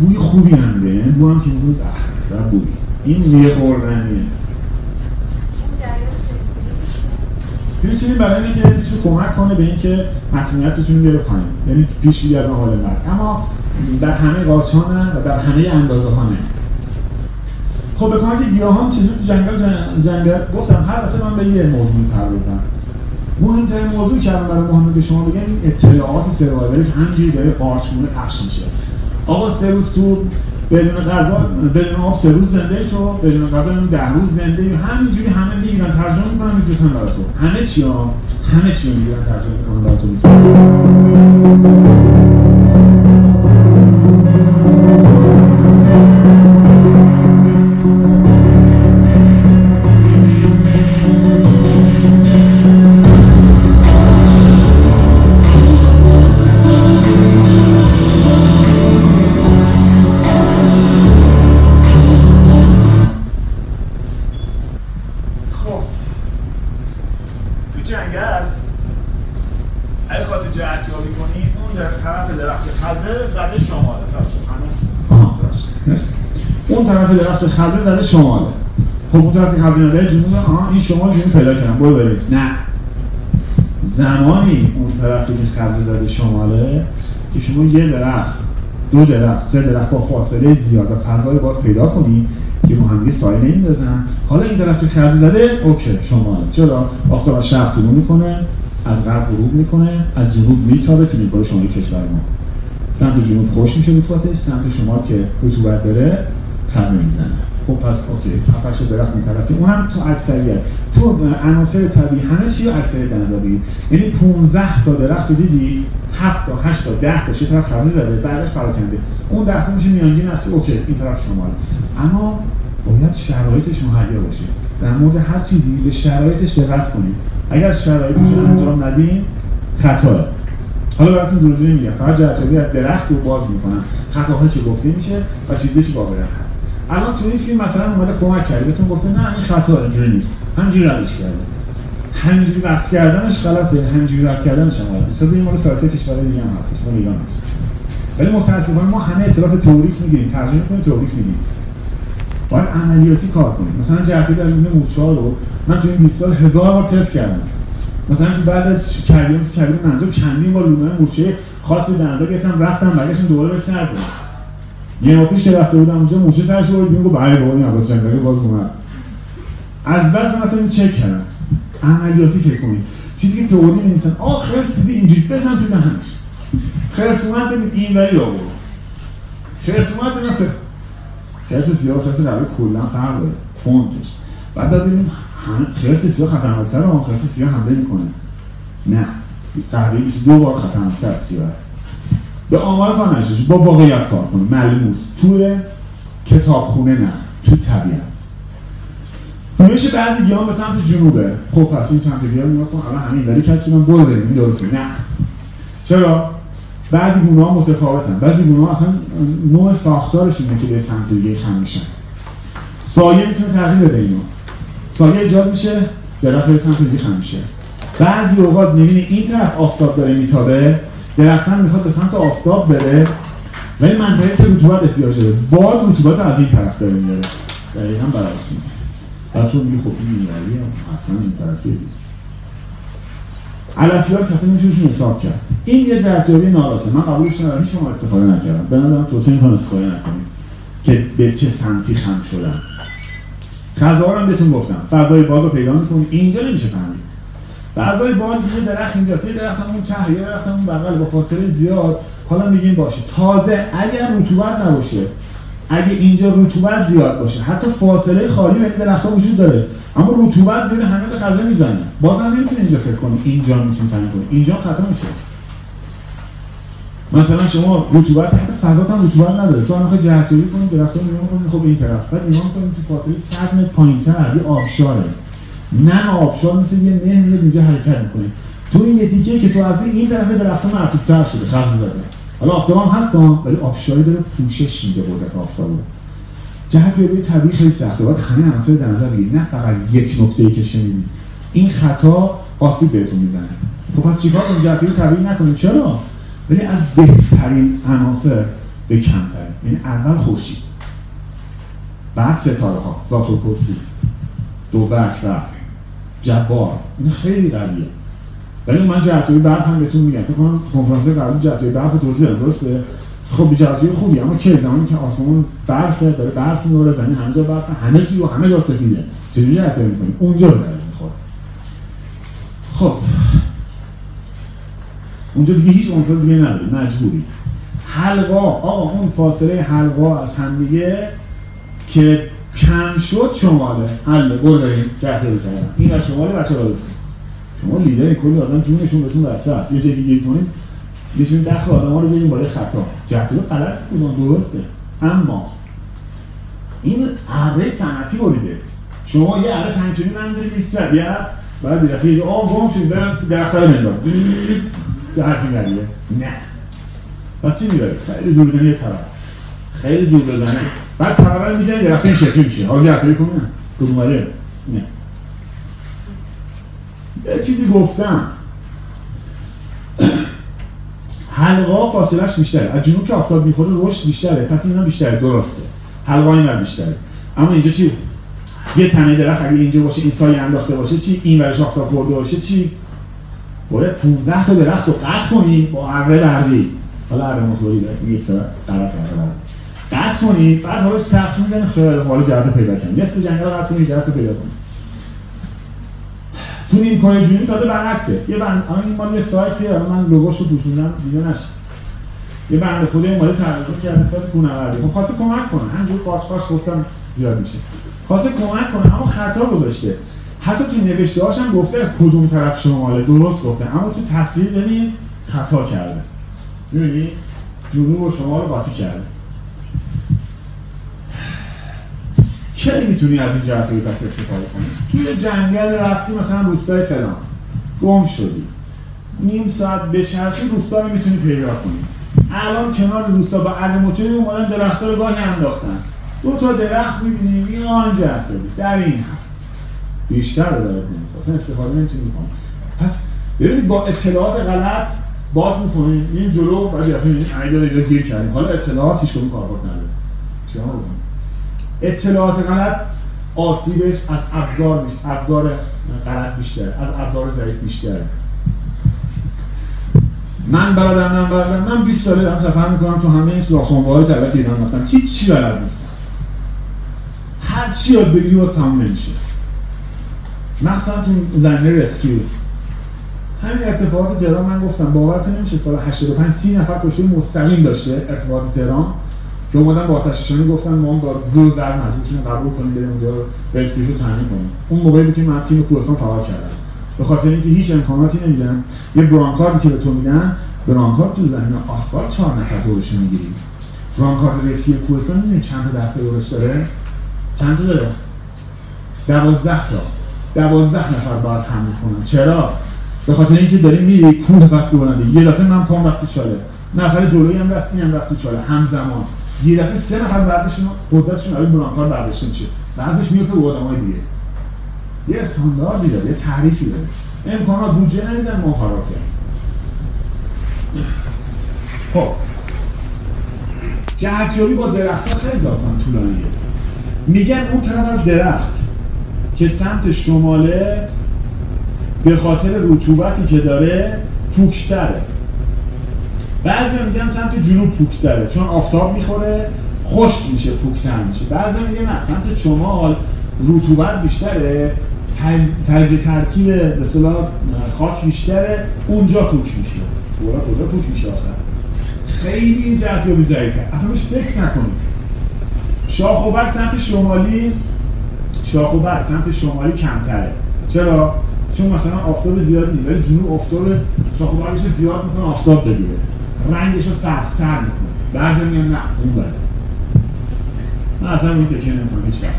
بوی خوبی هم یعنی بو هم که میگوز اه بوی این یه خوردنیه. پیچیدی برای اینکه می‌تونه کمک کنه به اینکه مسئولیتتون بیاره پایین. یعنی پیشگیری از حال مرگ. اما در همه قارچ نه و در همه اندازه ها نه. خب به کمک گیاهان چیزی تو جنگل جنگل گفتم هر دفعه من به یه موضوع می‌پردازم مهمترین موضوع که الان برای مهمه به شما بگم این اطلاعات سروایوری که همینجوری داره قارچگونه پخش میشه. آقا سه روز تو بدون غذا بدون آب سه روز زنده تو بدون غذا ده روز زنده همینجوری همه می‌گیرن ترجمه می‌کنن میفرستن برای تو همه چی ها همه چی رو می‌گیرن ترجمه می‌کنن برای تو میفرستن خزه زده شماله خب اون طرف خزه زده جنوب آها این شمال جنوب پیدا کردم برو بریم. نه. زمانی اون طرفی که خزه زده شماله که شما یه درخت دو درخت سه درخت با فاصله زیاد و فضای باز پیدا کنی که رو همدیگه سایه نمیندازن. حالا این طرف که خزه زده اوکی شماله. چرا؟ آفتاب از شرق طلوع می‌کنه از غرب غروب می‌کنه از جنوب میتابه تو نیمکره شمالی کشور ما. سمت جنوب خشک میشه رطوبتش سمت شمال که رطوبت داره خزه می‌زنه. خب پس okay هفتش درخت اون طرفی اونم تو اکثریت. تو عناصر طبیعی همه چی رو اکثریت نظر بگیر یعنی 15 تا درخت دیدی 7 تا 8 تا 10 تا طرف خزه زده بعدش پراکنده. اون درخت میشه میانگین اصلی okay این طرف شمال اما باید شرایطش مهیا باشه. در مورد هر چیزی به شرایطش دقت کنید. اگر شرایطش انجام ندین خطاه حالا براتون دوربین میگم. فقط جهتیابی از درخت رو باز می‌کنم. خطاهایی که گفته میشه و چیزی که واقعا هست الان تو این فیلم مثلا اومده کمک کرده. بهتون گفته نه این خطا اینجوری نیست. همینجوری ردش کرده. همینجوری بس کردنش غلطه. همینجوری رد کردنش هم غلطه. صد این مال سایت کشورهای دیگه هم هستش ما ایران نیست ولی متاسفانه ما همه اطلاعات تئوریک می‌گیریم. ترجمه کنیم تئوریک میگیم باید عملیاتی کار کنیم. مثلا جهتی در این مورچه رو من تو این 20 سال هزار بار تست کردم. مثلا تو بعد از کردیم تو کردیم انجام چندین بار لومه مورچه خاصی به نظر گرفتم رفتم برگشتم دوباره به سر یه ماه پیش که رفته بودم اونجا مورچه سرش بود میگه بله بابا این عباس چندگی باز اومد. از بس من اصلا چک کردم. عملیاتی فکر کنید چیزی که تئوری می‌نویسن آ خرس دیدی اینجوری بزن تو دهنش. خرس اومد ببین این ولی آورد. خرس اومد ببین خرس سیاه و خرس قهوه کلا فرق داره. فونتش بعد داد ببینیم خرس سیاه خطرناکتره اون خرس سیاه حمله می‌کنه. نه. قهوه 22 بار خطرناکتر سیاه. به آمار کار نشش با واقعیت کار کنه. ملموس. توی کتابخونه نه. تو طبیعت. روش بعضی گیاه به سمت جنوبه. خب پس این چند گیاه نگاه کن. الان همین ولی کچ من برو بریم درسته. نه. چرا؟ بعضی گونه ها متفاوتن. بعضی گونه ها اصلا نوع ساختارش اینه که به سمت دیگه خم میشن. سایه می‌تونه تغییر بده اینو. سایه ایجاد میشه درخت به سمت دیگه خم میشه. بعضی اوقات می‌بینی این طرف آفتاب داره میتابه. درختن می‌خواد به سمت آفتاب بره. ولی منطقه که رطوبت احتیاج داره. باد رطوبت از این طرف داره میاره دقیقا برعکس میگه بعد تو میگی خب این اینوریه حتما این طرفیه دید علفیار کسی نمیشه حساب کرد. این یه جهتیابی ناراسه من قبولش ندارم. هیچ استفاده نکردم. به نظرم توصیه می‌کنم استفاده نکنید. که به چه سمتی خم شدن. فضا هم بهتون گفتم. فضای باز رو پیدا می‌کنید. اینجا نمیشه فهمید. فضای باز یه درخت اینجا یه درخت اون ته یه درخت اون بغل با فاصله زیاد. حالا میگیم باشه. تازه اگر رطوبت نباشه اگه اینجا رطوبت زیاد باشه حتی فاصله خالی بین درختها وجود داره. اما رطوبت زیر همه غذا می‌زنه. بازم نمی‌تونه اینجا فکر کنی. اینجا می‌تونی تعیین کنی. اینجا خطا میشه. مثلا شما رطوبت حتی فضا هم رطوبت نداره. تو می‌خوای جهتیابی کنی درخت‌ها نگاه کنی. خب این طرف. بعد نگاه کنی تو فاصله 100 متر پایین‌تر یه آبشاره. نه آبشار مثل یه نهر میاد اینجا حرکت می‌کنه تو این یه که تو از این طرف درخت‌ها مرطوب‌تر شده خرج زده. حالا آفتاب هم هستن ولی آبشاری داره پوشش میده قدرت آفتابو. جهت یابی طبیعی خیلی سخته. باید همه عناصر در نظر بگیرید نه فقط یک نکته ای که شنیدید این خطا آسیب بهتون می‌زنه. خب پس چیکار کنیم؟ جهت طبیعی نکنیم. چرا؟ ولی از بهترین عناصر به کمترین یعنی اول خورشید. بعد ستاره ها ذات القدسی. دوبک و جبار. این خیلی قویه. ولی من جهتوی برف هم بهتون میگم. فکر کنم کنفرانس قبلی جهتوی برف توضیح دادم درسته؟ خب جهتوی خوبی. اما که زمانی که آسمون برفه داره برف میوره زمین همه جا برف همه چی و همه جا سفیده. چجوری جهتوی می‌کنیم اونجا رو در می‌خوره خب. اونجا دیگه هیچ عنصر دیگه نداری مجبوری حلقا آقا اون فاصله حلقا از همدیگه که کم شد شماله. حله برو بریم. جهتوی کردن این از شماله بچه را شما لیدری کلی آدم جونشون بهتون بسته است. یه جایی که گیر کنید می‌تونید دخل آدم ها رو بگیم با یه خطا جهتیات غلط بودن درسته. اما این اره صنعتی بریده. شما یه اره پنجتونی من داریم یک طبیعت بعد دفعه یه آه گم شد برم درخت رو بنداز جهتی نه. پس چی می‌بره خیلی دور یه طرف. خیلی دور بزنه بعد طرف می‌زنه درخت این شکلی میشه. حالا جهتی کنه کدوم نه. یه چیزی گفتم. حلقا فاصلش بیشتره. از جنوب که آفتاب می‌خوره رشد بیشتره. پس اینا بیشتره. درسته. حلقه این بیشتره. اما اینجا چی؟ یه تنه درخت اگه اینجا باشه این سایه انداخته باشه چی؟ این ورش آفتاب برده باشه چی؟ باید 15 تا درخت رو قطع کنی با اره بردی. حالا اره موتوری یه سر غلط قطع کنی بعد حالا تخمین می‌زنی خیلی حالا جهت پیدا کنی نصف جنگل رو قطع کنی جهت پیدا کنی تو نیم کره جونی تازه برعکسه. یه بند الان این مال یه سایتیه من لوگوشو پوشوندم دیگه نشه. یه بنده خدا اومده ترجمه کرده سایت کوهنوردی خب خواسته کمک کنه. همینجور قارچ قارچ گفتم زیاد میشه. خواسته کمک کنه. اما خطا گذاشته. حتی تو نوشته هاشم گفته کدوم طرف شماله. درست گفته. اما تو تصویر ببین خطا کرده. می‌بینی؟ جنوب و شمال رو قاطی کرده. کی می‌تونی از این جهت پس استفاده کنی؟ توی جنگل رفتی مثلا روستای فلان. گم شدی. نیم ساعت به شرخی روستا رو می‌تونی پیدا کنی. الان کنار روستا با علموتوری اومدن درختها رو گاهی انداختن. دو تا درخت می‌بینیم این آن جهت در این هم بیشتر رو داره اصلا استفاده نمی‌تونی کنی. پس ببینید با اطلاعات غلط باد می‌کنیم این جلو بعد یه دفعه این گیر کردیم. حالا اطلاعات هیچ کدوم کاربرد نداره. شما اطلاعات غلط آسیبش از ابزار ابزار غلط بیشتر از ابزار ضعیف بیشتر من بلدم من بلدم من 20 ساله دارم سفر می‌کنم. تو همه این سوراخ‌خانه‌های های طبیعت ایران رفتم هیچ چی بلد نیستم. هر چی یاد بگیری باز تموم نمیشه. مخصوصا تو زمینه رسکیو همین ارتفاعات تهران من گفتم باورتون نمیشه سال 85 30 نفر کشته مستقیم داشته ارتفاعات تهران. که اومدن با آتش گفتن ما با دو ضرب مجبورشون قبول کنیم بریم اونجا رسکیو رو تعمین کنیم. اون موقعی که من تیم کوهستان فعال کردم. به خاطر اینکه هیچ امکاناتی نمیدن یه برانکاردی که به تو میدن برانکارد تو زمین آسفالت چهار نفر دورش می‌گیری برانکارد رسکی کوهستان می‌دونی چند تا دسته دورش داره؟ چند تا داره؟ دوازده تا. دوازده نفر باید حمل کنن. چرا؟ به خاطر اینکه داری میری کوه فصل بلنده یه دفعه من پام رفت چاله. نفر جلویی هم رفت اینم رفت چاله. همزمان. یه دفعه سه نفر بعدشون قدرتشون برای برانکارد برداشته میشه. بعدش میفته به آدمای دیگه. یه استانداردی داره یه تعریفی داره. امکانات بودجه نمیدن ما فرار خب. جهتیابی با درخت خیلی داستان طولانیه. میگن اون طرف از درخت که سمت شماله به خاطر رطوبتی که داره پوکتره. بعضی میگن سمت جنوب پوکتره چون آفتاب می‌خوره خشک میشه پوکتر میشه. بعضی میگن نه سمت شمال رطوبت بیشتره تجزیه ترکیب به خاک بیشتره اونجا پوک میشه. کورا کجا پوک میشه آخر؟ خیلی این جهتیابی ضعیفه. اصلا بهش فکر نکنید. شاخ و برگ سمت شمالی شاخ و برگ سمت شمالی کمتره. چرا؟ چون مثلا آفتاب زیادی ولی جنوب آفتاب شاخ و برگش زیاد می‌کنه آفتاب بگیره. رنگش رو سر سر می‌کنه. بعضی میگن نه اون بره من اصلا این تکیه نمی‌کنم هیچ وقت.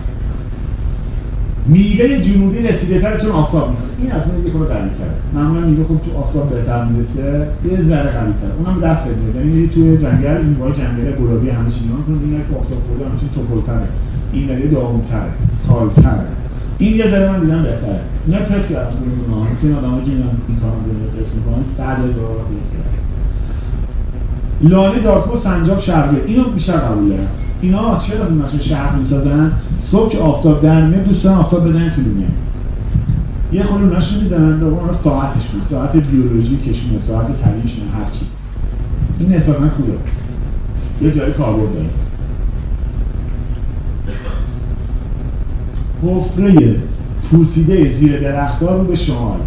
میوه جنوبی رسیده تر چون آفتاب میاد این از اون یه خورده قوی تره. معمولا میوه خب تو آفتاب بهتر می‌رسه یه ذره قوی تره. اونم دست میاد یعنی میری توی جنگل این وای جنگل گلابی چی نگاه کن این که آفتاب خورده همچین توپلتره این ولی داغونتره کالتره این یه ذره من دیدم بهتره. اینا تست کردم مثل آدمایی که اینا این کارو دارن تست می‌کنن فرد هزار تست لانه دارکو سنجاب شرقی. اینو بیشتر قبول دارم. اینا چرا ماشین شهر می‌سازن؟ صبح که آفتاب در میاد دوستان آفتاب بزنن تو دنیا. یه خورده اوناشو می‌زنن به اون ساعتشون ساعت بیولوژیکشون ساعت طبیعیشون هرچی این نسبتا خوبه. یه جای کاربرد داره حفره پوسیده زیر درختها رو به شمال.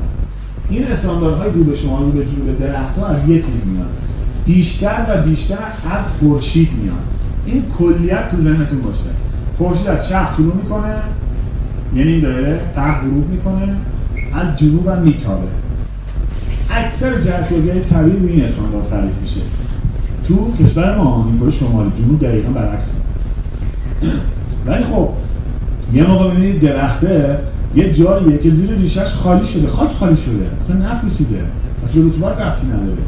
این استانداردهای رو به شمال رو به جنوب درختها از یه چیز میاد بیشتر و بیشتر از خورشید میاد. این کلیت تو ذهنتون باشه. خورشید از شرق طلوع می‌کنه یعنی این داره غرب غروب می‌کنه از جنوب هم میتابه. اکثر های طبیعی روی این استاندارد تعریف میشه. تو کشور ما نیمکره شمالی جنوب دقیقا برعکس. ولی خب یه موقع ببینید درخته یه جاییه که زیر ریشش خالی شده خاک خالی شده اصلا نپوسیده اصلا به رطوبت ربطی نداره.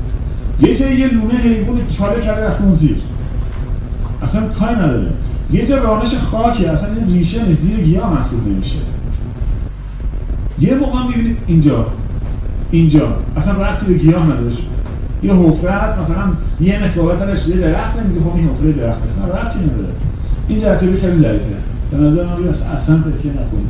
یه جایی یه لونه حیوان چاله کرده رفته اون زیر. اصلا کاری نداره. یه جا رانش خاکه اصلا این ریشه زیر گیاه محسوب نمیشه. یه موقع می‌بینید اینجا. اینجا. اصلا ربطی به گیاه نداشت. یه حفره هست مثلا یه بالاترش یه درخت میگه خب این حفره درخت اصلا ربطی نداره. این ظرفیابی خیلی ضعیفه. به نظر من اصلا تکیه نکنیم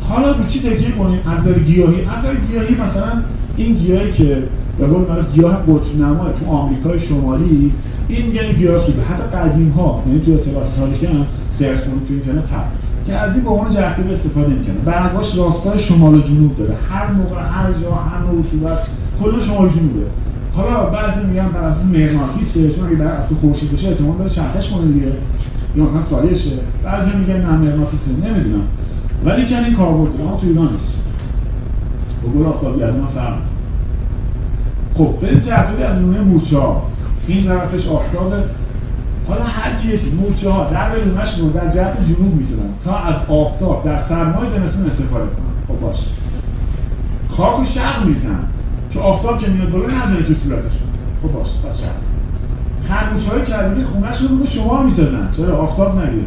حالا رو چی تکیه کنیم؟ از گیاهی. از گیاهی مثلا این گیاهی که به قول معروف گیاه قطب نما تو آمریکای شمالی این میگن گیاه خوبه حتی قدیم ها یعنی تو اطلاعات تاریخی هم سرچ کنید تو اینترنت هست که از این به عنوان جرقه استفاده می‌کنه. برگاش راستای شمال و جنوب داره. هر موقع هر جا هر نوع رطوبت کل شمال جنوبه حالا بعضی میگن بر اساس مغناطیسه چون اگه در اصل خورشید بشه احتمال داره چرخش کنه دیگه. یا مثلا سایشه بعضی میگن نه مغناطیسه نمی‌دونم. ولی چنین کاربرد داره تو ایران نیست. گل آفتابگردی فرق خب به جهتوری از لونه مورچه ها. این طرفش آفتابه. حالا هر کسی مورچه ها در به لونهش رو در جهت جنوب میسدن تا از آفتاب در سرمای زمستون استفاده کنن. خب باش. خاک و شرق میزن که آفتاب که میاد بالا نزنه تو صورتشون خب باش. پس شرق. خرگوش های کبیری خونهش رو به شما می‌سازن. چرا؟ آفتاب نگیره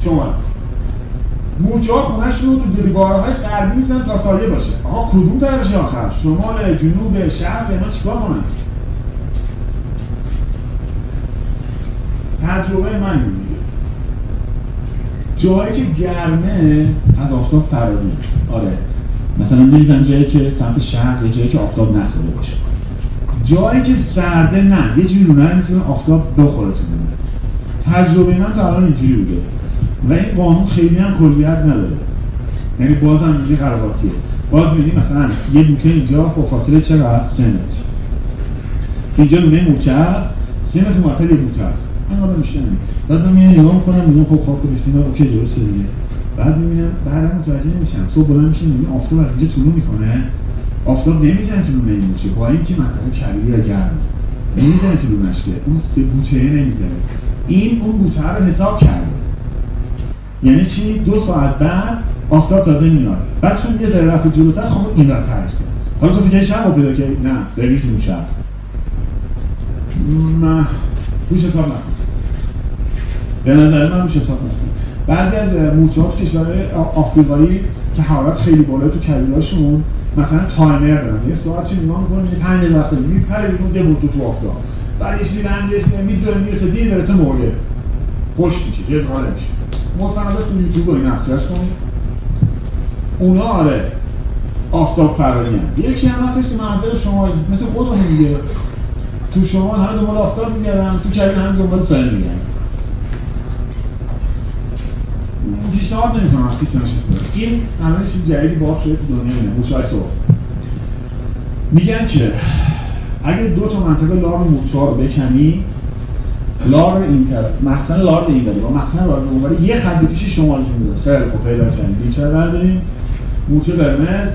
شما. مورچه ها خونهش رو تو دیوارهای غربی می‌زنن تا سایه باشه. آها کدوم طرفش آخر شمال جنوب شرق؟ اینا چیکار کنن؟ تجربه من دیگه. جایی که گرمه از آفتاب فراری. آره. مثلا میریزن جایی که سمت شرق یه جایی که آفتاب نخوره باشه. جایی که سرده نه یه جوری رو مثل آفتاب بخوره تو تجربه من تا الان اینجوری بوده. و این قانون خیلی هم کلیت نداره. یعنی بازم میگه قراباتیه باز می‌بینی مثلا یه بوته اینجا با فاصله چقدر سه متر. اینجا لونه موچه هست سه متر معطل یه بوته هست من حالا میشه بعد من میان نگاه می‌کنم میگم خب خاک ریختین اوکی درسته دیگه. بعد می‌بینم بعد متوجه نمیشم. صبح بلند میشم می‌بینم آفتاب از اینجا طلوع می‌کنه. آفتاب نمی‌زنه تو لونه این با اینکه منطقه کبیری و گرمه نمی‌زنه تو لونش که اون بوته نمی‌زنه. این اون بوته رو حساب کرده. یعنی چی؟ دو ساعت بعد آفتاب تازه میاد. بعد چون یه ذره رفت جلوتر خب این رو تعریف کن حالا تو فکر شب پیدا که نه بری جون شب. نه روش حساب نکن. به نظر من روش حساب نکن. بعضی از مورچه ها تو کشورهای آفریقایی که حرارت خیلی بالا تو کبیرهاشون مثلا تایمر دارن. یه ساعت چه نگاه می‌کنه یه 5 دقیقه وقت میپره بیرون یه تو تو آفتاب. بعد یه چیزی رنگش می‌دونه می‌رسه دیر برسه مرده خوش میشه جزغاله میشه مستنداش تو یوتیوب رو این اصلاش کنید اونا آره. آفتاب فراری هم یکی هم هستش تو منطقه شما مثل خودمون دیگه. تو شما همه دنبال آفتاب میگردن تو کبیر همه دنبال سایه میگردن. پیشنهاد نمی‌کنم از سیستمش استفاده این همه جدیدی باب شده تو دنیا اینه موشای میگن که اگه دو تا منطقه لار مورچه ها رو بکنی لار این طرف مخزن لار این بده. با مخزن لار اون یه خط بکشی شمال جون بده. خیلی خوب پیدا کردیم بیچاره برداریم. مورچه قرمز.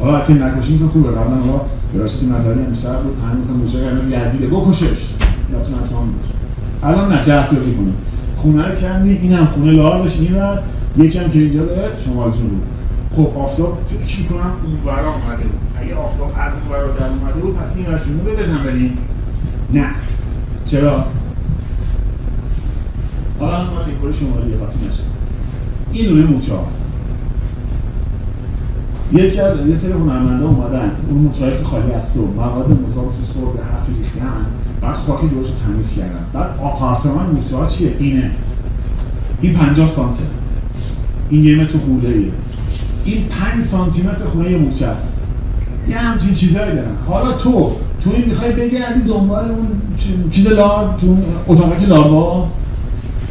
حالا اگه نکشیم که خوبه. قبلا ما دراستی نظری امشب بود. همین گفتم مورچه قرمز یزیده. بکشش. یا تو نتوان باشه الان نه جهت یابی کنیم خونه رو کردیم این هم خونه لار بشه این ور یکم که اینجا به شمال جنوب خب آفتاب فکر می‌کنم اون ورا اومده. بود اگه آفتاب از اون ورا در اومده بود پس این ور جنوب بزن بریم. نه. چرا؟ حالا من این شمالی قاطی نشه این دونه موچه هاست از یه سری هنرمنده اومدن. اون موچه که خالی از تو مواد مضاف سرب هر چی ریختن. بعد خاکی درش تمیز کردن. بعد آپارتمان موچه ها چیه؟ اینه. این 50 سانته این یه متر خورده ایه این 5 سانتی متر خونه موچه است. یه همچین چیزایی دارن. حالا تو. تو این می‌خوای بگردی دنبال اون چیز لار تو اتاقک لاروا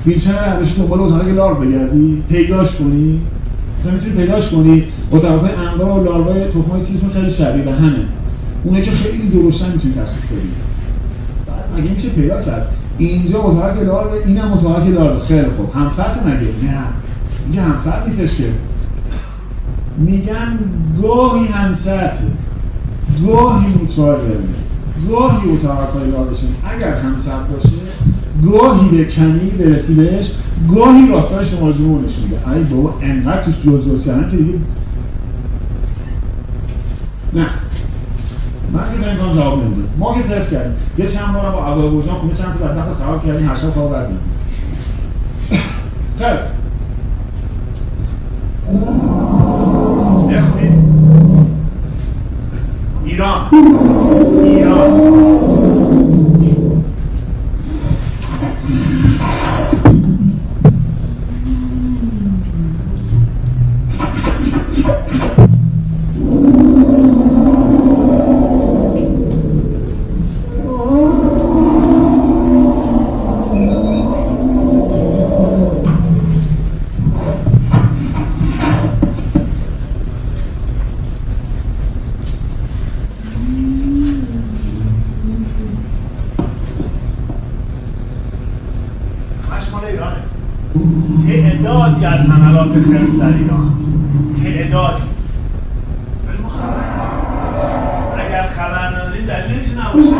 ویلچر نداشتی دنبال اتاق لار بگردی پیداش کنی. مثلا می‌تونی پیداش کنی اتاق های انواع و لاروای تخمای چیزشون خیلی شبیه به همه. اونه که خیلی درشتن می‌تونی تشخیص بدی مگه میشه پیدا کرد؟ اینجا اتاق لار اینم اتاق لار خیلی خوب. همسط مگه؟ نه. اینجا همسط نیستش که. میگن گاهی همسط گاهی موتوار گاهی اتاق لارشون اگر همسط باشه گاهی کنی برسی بهش گاهی راستای شما جمهور نشون میده. ای بابا انقدر توش جزء که دیگه نه. من که امکان جواب نمیده. ما که تست کردیم. یه چند بار با عذاب وجدان خونه چند تا بدبخت خراب کردیم هر شب خواب بعد تست. ایران. ایران. تعدادی از حملات خرس در ایران. تعدادی ولی ما خبر اگر خبر نداریم دلیلش نباشه.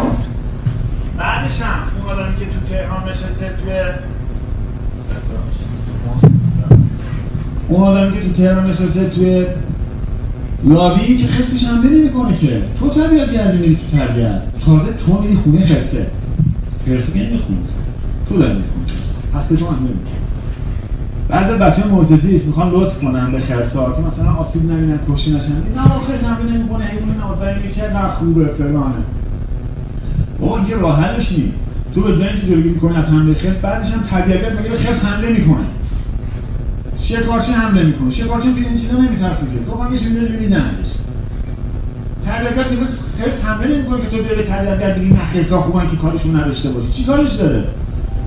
بعدش هم اون آدمی که تو تهران نشسته توی اون آدمی که تو تهران نشسته توی لابی که خرسش حمله نمی‌کنه که. تو تربیت گردی میری تو تربیت تازه تو میری خونه خرسه. خرسه که نمی‌خونه تو داری می‌خونی خرسه. پس به تو هم نمی‌خونه بعضی بچه معتزی می‌خوان لطف کنن به خرسا که مثلا آسیب نبینن کشته نشن. نه خرس حمله نمی‌کنه حیوان نافرینی چقدر خوبه فلانه. بابا که راه حلش نیست تو به جایی که جلوگیری کنی از حمله خرس بعدش هم طبیعت مگه به خرس حمله می‌کنه. شکارچی حمله می‌کنه. شکارچی دیگه این چیزا نمیترسه که. تو فهمیش می‌ذاری میزنش طبیعت خرس حمله نمی‌کنه که تو بری طبیعت بگی نه خرسا خوبن که کارشون نداشته باشی. چی کارش داره؟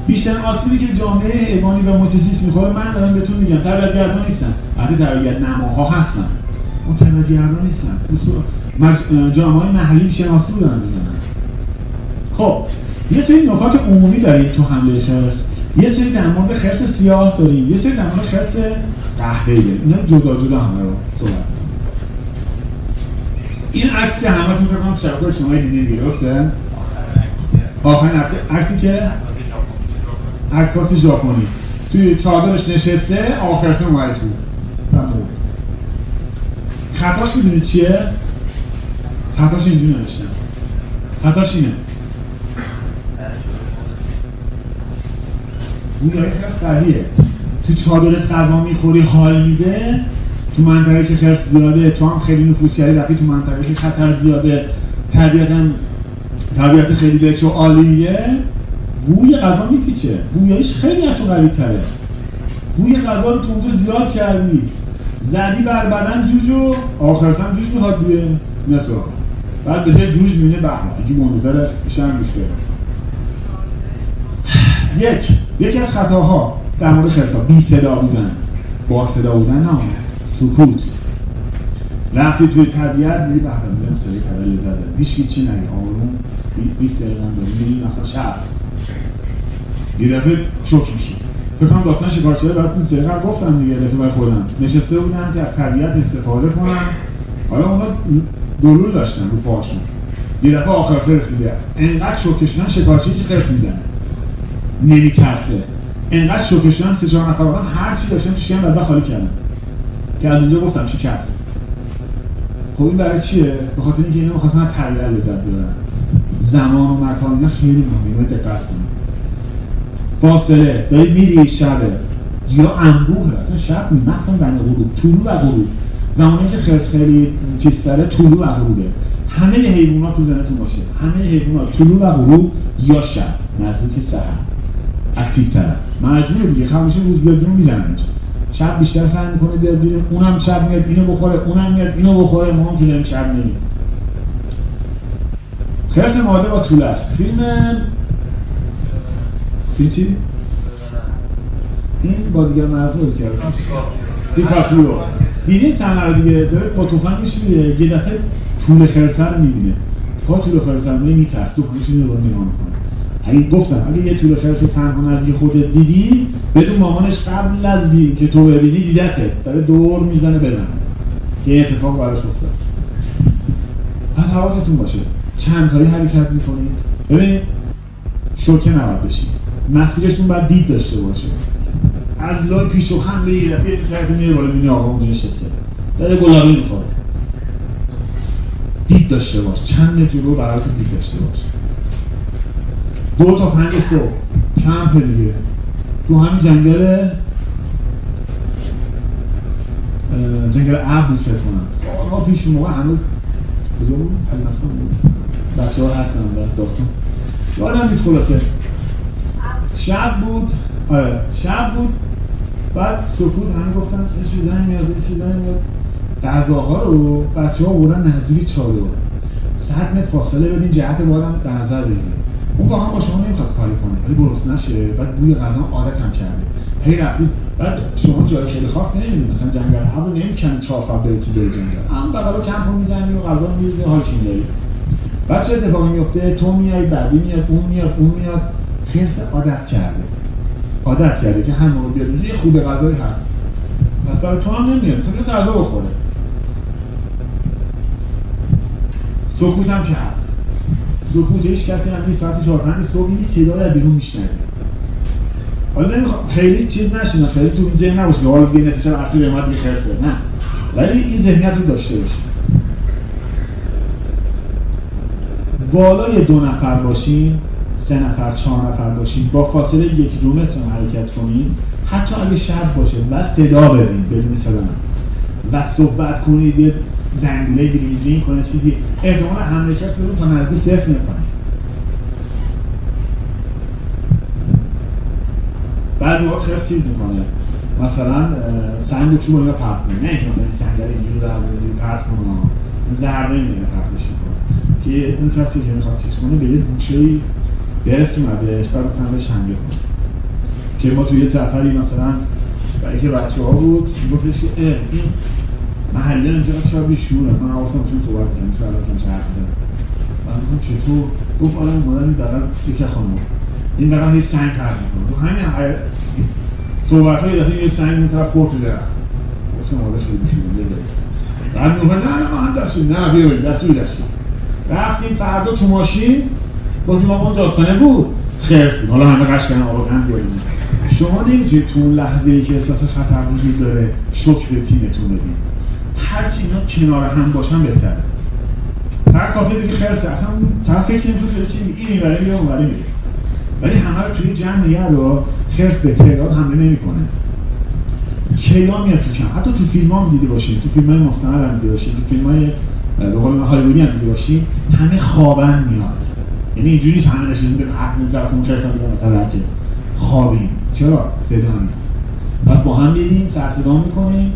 بیشتر آسیبی که جامعه حیوانی و محیط می‌خوره من دارم بهتون میگم تربیتگردان نیستن. البته تربیت نماها هستن. اون تربیتگردان نیستن. جامعه محلی شناسی بودن بزنن خب یه سری نکات عمومی داریم تو حمله خرس. یه سری در مورد خرس سیاه داریم. یه سری در مورد خرس قهوه‌ای اینا جدا جدا همه رو صحبت این عکس که همه فکر کنم شبکه شما دیدین درسته؟ آخرین عکسی که عکاس ژاپنی. توی چادرش نشسته آخر سه اومده تو خطاش می‌دونی چیه؟ خطاش اینجوری نوشتم خطاش اینه. گویایی خرس قویه تو چادرت غذا می‌خوری حال میده. تو منطقه که خرس زیاده تو هم خیلی نفوذ کردی رفتی تو منطقه که خطر زیاده. طبیعت هم طبیعت خیلی بهتر عالیه. بوی غذا میپیچه. بویایش خیلی تو قوی تره بوی غذا رو تو اونجا زیاد کردی. زدی بر بدن جوج و آخرتم جوج می‌خواد دیگه. نسا بعد به جوج می‌بینه به یکی مهمتره بیشتر گوش یک. یکی از خطاها در مورد خرسا بی صدا بودن. با صدا بودن نه. سکوت. رفتی توی طبیعت میری بهره. میرم سری طبیعت لذت هیچ چی نگه. آروم. 20 دقیقه هم داری. مثلا شب. یه دفعه شوک میشی. فکر کنم داستان شکارچی براتون سری قبل گفتم دیگه دفعه برای خودم. نشسته بودن که از طبیعت استفاده کنن حالا اونا دلول داشتن رو پاشون یه دفعه آخر رسیده. انقدر شوکه شدن شکارچی که خرس می‌زنه. نمیترسه انقدر شوکه شدن سه چهار نفر هر چی داشتن تو شکم خالی کردن. که از اینجا گفتم شکست خب این برای چیه؟ به خاطر اینکه اینا می‌خواستن طبیعت لذت ببرن. زمان و مکان اینا خیلی مهمه. دقت کنید. فاصله. داری میری شبه. یا انبوهه. شب نیست مثلا بین غروب. طلوع و غروب. زمانی که خرس خیلی چیز سره طلوع و غروبه. همه حیوانات تو زنتون باشه. همه حیوانات طلوع و غروب یا شب. نزدیک سحر اکتیو تر. مجبوره دیگه. خاموش روز بیاد بیرون می‌زنن شب بیشتر سعی می‌کنه بیاد بیرون. اونم شب میاد اینو بخوره. اونم میاد اینو بخوره. ما هم که داریم شب نمیم خرس ماده با طولش. فیلم فیلم چی؟ این بازیگر معروف بازی کرده. دیکاپریو دیدین صحنه دیگه؟ داره با تفنگش میره یه دفعه طول خرسه رو می‌بینه. تا طول خرسه رو میترس تو خودش میره نگاه می‌کنه. اگه گفتم اگه یه طول خرس تنها نزدیک خودت دیدی بدون مامانش قبل از دی که تو ببینی دیدته. داره دور می‌زنه بزنه. که اتفاق براش افتاد. پس حواستون باشه. چند تایی حرکت می‌کنید؟ ببینید. شوکه نباید بشید. مسیرشون باید دید داشته باشه. از لای پیچ و خم به یه دفعه سرت میره بالا می‌بینی آقا اونجا نشسته. داره گلابی می‌خوره. دید داشته باش. چند جلو برات دید داشته باش. دو تا پنج صبح. کمپ دیگه؟ تو همین جنگل جنگل عب بود فکر کنم. سالها پیش موقع هنوز کجا بود؟ حلیمستان بود. بچه ها هستن در داستان. یادم نیست خلاصه. شب بود. آره شب بود. بعد سکوت همه گفتن یه چیزی میاد یه چیزی میاد. غذاها رو بچه ها بردن نزدیک چادر. صد متر فاصله بدین جهت بادم در نظر بگیرید اون واقعا با شما نمی‌خواد کاری کنه ولی گرسنه نشه. بعد بوی غذا عادت هم کرده. هی رفتید. بعد شما جای خیلی خاص نمی‌بینید. مثلا جنگل هوا نمی‌کنید 4 ساعت برید تو دل جنگل. هم بغل کمپ رو می‌زنی و غذا میریزی حالش میداری بعد چه اتفاقی میفته تو میای بعدی میاد اون میاد اون میاد. خرس عادت کرده. عادت کرده که هم موقع بیاد یه خوب غذایی هست. پس برای تو هم نمیاد. می‌خواد غذا بخوره. سکوت هم که هست. سکوت هیچ کسی هم نیست. ساعت 4 5 صبح یه صدای از بیرون میشنوه حالا نمی‌خوام خیلی چیز نشینه. خیلی تو این ذهن نباشه حالا دیگه نصف شب عصر اومد دیگه خرس نه. ولی این ذهنیت رو داشته باشید بالای دو نفر باشین. سه نفر چهار نفر باشین با فاصله یک دو متر حرکت کنین حتی اگه شب باشه و صدا بدین بدون صدا و صحبت کنید یه زنگوله گرینگرین کنه چیزی احتمال حمله رو تا نزدیک صفر نکنید بعد موقع خیلی چیز می‌کنه. مثلا سنگ و چوب اینا پرت نه اینکه مثلا این سنگ اینجوری در پرت کنه ضربه می‌زنه پرتش می‌کنه. که اون کسی که می‌خواد چیز کنه به یه گوشه برسیم بهش بعد مثلا بهش حمله کنه که ما توی یه سفری مثلا برای که بچه ها بود گفتش که این محلی اینجا چرا بیشوره من حواسم چون تو باید کنم مثلا کم چه حرف بزنم من گفتم چطور؟ گفت آره اومدن این بغل یکی خانم این بغل هی سنگ پرت می‌کنه. تو همین صحبت های دفعه یه سنگ اون طرف خورد تو درخت گفتم آدش خیلی بیشوره بعد می‌گفت نه نه ما هم دستوری نه بیا بریم دستوری دستوری رفتیم فردا تو ماشین گفتیم آقا اون داستانه بود. خرس حالا همه قشنگ آقا هم بیاریم. شما نمی‌تونید تو اون لحظه ای که احساس خطر وجود داره شوک به تیمتون بدین. هرچی اینا کنار هم باشن بهتره. فقط کافی بگی خرسه اصلا طرف فکر نمی‌تونه چی این برای میگه اون میگه. ولی همه رو توی جمع نگه خرس به تعداد حمله نمی‌کنه. کیا میاد تو کم؟ حتی تو فیلم هم دیده باشید تو فیلم های مستند هم دیده باشید تو فیلم های به قول هالیوودی هم دیده باشید همه خوابن میاد. یعنی اینجوری نیست همه نشستیم به حرف نمی‌زنیم اصلا خیلی میگن مثلا خوابیم. چرا؟ صدا نیست. پس با هم میریم سر صدا می‌کنیم.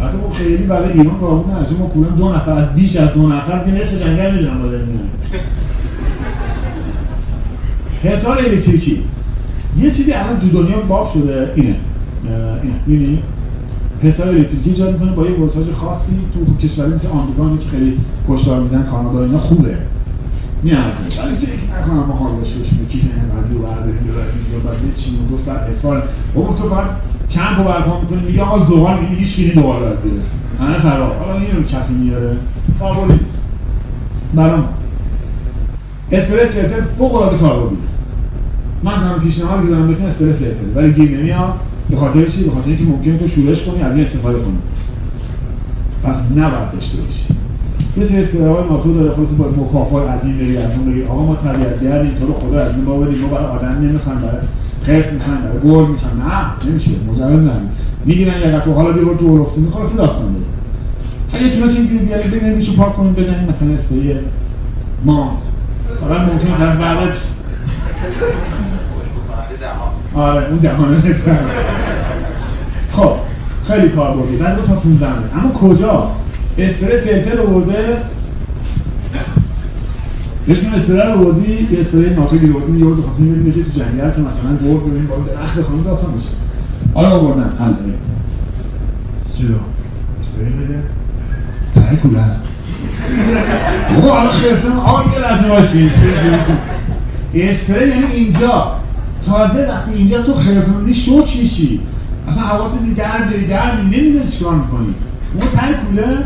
حتی خب خیلی برای ایران کاربون نه چون ما کلا دو نفر از بیش از دو نفر که نصف جنگل می‌دونم با حسار الکتریکی یه چیزی الان تو دنیا باب شده اینه. اینه. می‌بینی؟ حسار الکتریکی ایجاد می‌کنه با یه ولتاژ خاصی تو کشوری مثل آمریکا که خیلی کشتار میدن کانادا اینا خوبه. میارزه ولی فکر نکنم ما حالا شوش کیف انقدری رو برداریم اینجا بعد چین و دو ساعت حسار بابا تو باید کمپ رو برپا می‌کنی میگه آقا زغال میگه هیچ کینی دوباره باید بیاره همه فرار حالا این کسی میاره قابلی نیست برام اسپری فلفل فوق العاده کاربردیه من هم پیشنهاد که دارم بکنم اسپری فلفل ولی گیر نمیاد به خاطر چی به خاطر اینکه ممکنه تو شورش کنی از این استفاده کنی پس نباید داشته باشی یه سری اسپری ناتو داره خلاص با مکافات از این بری از اون بری. آقا ما طبیعت گردیم تو رو خدا از این بدیم. ما برای آدم نمی‌خوایم برای خرس می‌خوایم برای گل می‌خوایم. نه نمیشه. مجرد نه می‌گیرن یه تو حالا بیور تو اولفتی می‌خواد داستان داره اگه تونست این بیاری ببینید روشو پاک کنید بزنید مثلا اسپری ما. فقط ممکن طرف بعد آره اون دهانه خب خیلی کار بردی بعد تا 15 اما کجا؟ اسپری فلفل آورده بهش میگم اسپری رو بردی یه اسپری ناتو گیر بردیم یه خواستیم بریم بشه تو جنگل که مثلا گرد ببینیم باید درخت خانم داستان بشه. آره آوردن حل داره. چرا؟ اسپری بده. ته کوله است. بابا الان خرسان آه یه لحظه واسید اسپری یعنی اینجا. تازه وقتی اینجا تو خرساندی شوک میشی. اصلا حواست درد داری درد نمی‌دونی چیکار می‌کنی. اون ته کوله؟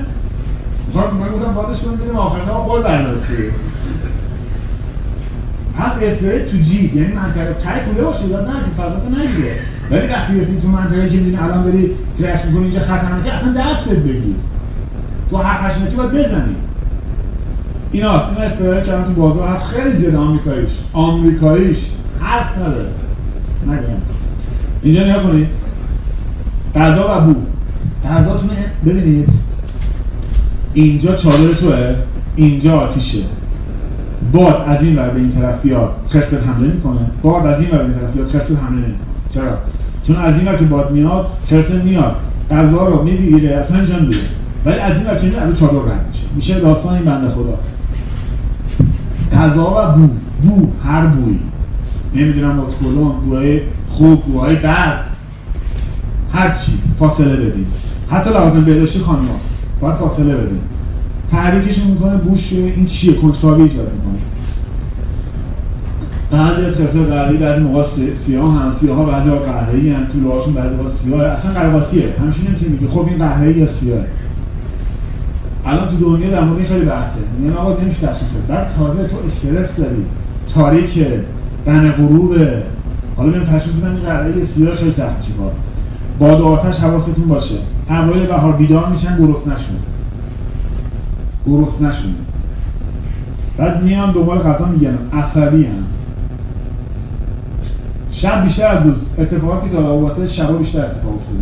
من گفتم بادش کنیم بریم آخر تا قول برداشتی پس اسپری تو جیب یعنی منطقه ته کوله باشه یاد نه که فضا نگیره ولی وقتی رسید تو منطقه که می‌بینی الان داری ترک می‌کنی اینجا خطرناکه اصلا دستت بگیر. تو هر هشت باید بزنی. این هست این اسپری که تو بازار هست خیلی زیاد آمریکاییش آمریکاییش حرف نداره. نگم. اینجا نیا کنید. غذا و بو. غذاتون ببینید. اینجا چادر توه؟ اینجا آتیشه. باد از این ور به این طرف بیاد خرس حمله می‌کنه. باد از این ور به این طرف بیاد خرس حمله نمی‌کنه چرا؟ چون از این ور که باد میاد خرس میاد. غذا رو میبیره اصلا جان میره ولی از این بچه الان چادر رد میشه. میشه داستان این بنده خدا. غذا و بو. بو هر بوی نمی‌دونم اتکلون بوهای خوب بوهای بد. هر چی. فاصله بدیم حتی لازم بهداشتی خانم باید فاصله بدیم. تحریکشون می‌کنه بوش این چیه؟ کنجکاوی ایجاد می‌کنه. بعضی از خرسای قهوه‌ای بعضی موقع سیاه هم سیاه ها بعضی ها قهوه‌ای هم طول هاشون بعضی ها سیاه اصلا قرقاتیه همیشه نمی‌تونی میگه خب این قهوه‌ای یا سیاه الان تو دنیا در مورد خیلی بحثه. میگن آقا نمیشه تشخیص بعد تازه تو استرس داری. تاریک دن غروبه حالا میام تشخیص بدم این قهوه سیاه خیلی سخت چیکار؟ باد و آتش حواستون باشه. اوایل بهار بیدار میشن گرسنه‌شون گرسنه‌شون بعد میان دنبال غذا میگن عصبی هم شب بیشتر از روز. اتفاقی که داره البته شب بیشتر اتفاق افتاده.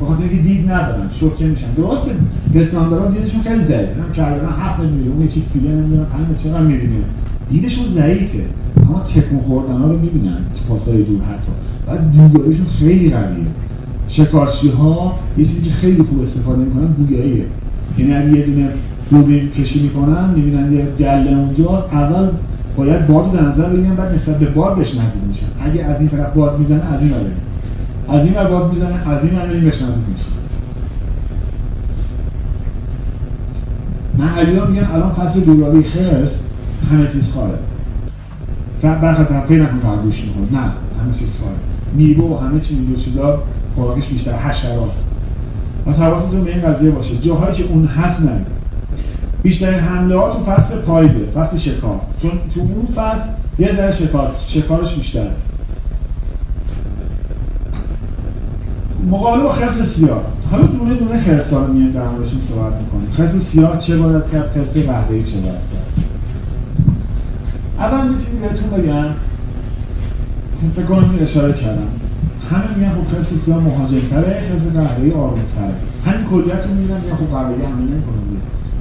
به خاطر اینکه دید ندارن شوکه میشن. درسته پستاندارا دیدشون خیلی ضعیفه. هم کردن هفت نمی‌بینه اون یکی فیله نمی‌دونم پنج چقدر می‌بینه. دیدشون ضعیفه. اما تکون خوردن ها رو می‌بینن. تو فاصله دور حتی. بعد بویاییشون خیلی قویه. شکارچی ها یه چیزی که خیلی خوب استفاده می‌کنن بویاییه. یعنی اگه یه دونه کشی می‌کنن می‌بینن یه گله اونجاست اول باید باد در نظر بگیرن بعد نسبت به باد بهش نزدیک میشن. اگه از این طرف باد می‌زنه از این ور از این ور باد می‌زنه از این ور بهش نزدیک میشه محلی ها میگن الان فصل دورابی خرس همه چیز خاره برخط تفقیه نکن فقط گوش نه همه چیز خاره میوه و همه چی شده خوراکش بیشتر حشرات پس حواستون به این قضیه باشه. جاهایی که اون هست نه. بیشترین حمله ها تو فصل پاییزه فصل شکار. چون تو اون فصل یه ذره شکار شکارش بیشتره مقابل با خرس سیاه. حالا دونه دونه خرس ها رو میایم در موردشون صحبت می‌کنیم. خرس سیاه چه باید کرد؟ خرس قهوه‌ای چه باید کرد؟ اول یه چیزی بهتون بگم. فکر کنم اشاره کردم. همه میگن خب خرس سیاه مهاجمتره خرس قهوه‌ای آرومتره. همین کلیت رو میگن میگن خب قهوه‌ای همه نمی‌کنه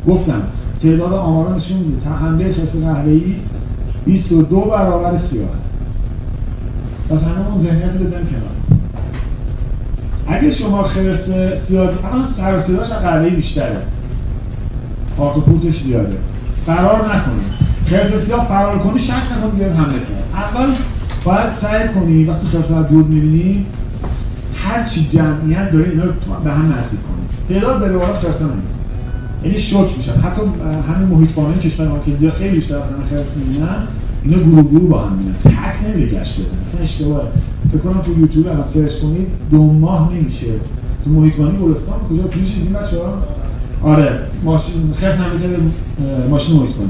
گفتم تعداد آمارا نشون میده حمله خرس قهوه‌ای 22 برابر سیاه پس همه اون ذهنیت رو بزنیم کنار. اگه شما خرس سیاه اما سر صداش قهوه‌ای بیشتره. پاک و پورتش زیاده. فرار نکنید. خرس سیاه فرار کنی شک نکنید بیاد حمله کنه اول باید سعی کنی وقتی خرس رو دور می‌بینی هر چی جمعیت داره اینا رو به هم نزدیک کنید تعداد به خرس نمیده یعنی شوک میشن. حتی همین محیط فانای کشور آمریکا خیلی بیشتر از همه خرس می‌بینن اینا گروه گروه با هم می‌بینن. تک نمیره گشت بزن مثلا اشتباهه. فکر کنم تو یوتیوب اگه سرچ کنید دو ماه نمیشه. تو محیط فانی گلستان کجا فیلمش دیدین بچه‌ها؟ آره ماشین خرس نمیده ماشین محیط فانی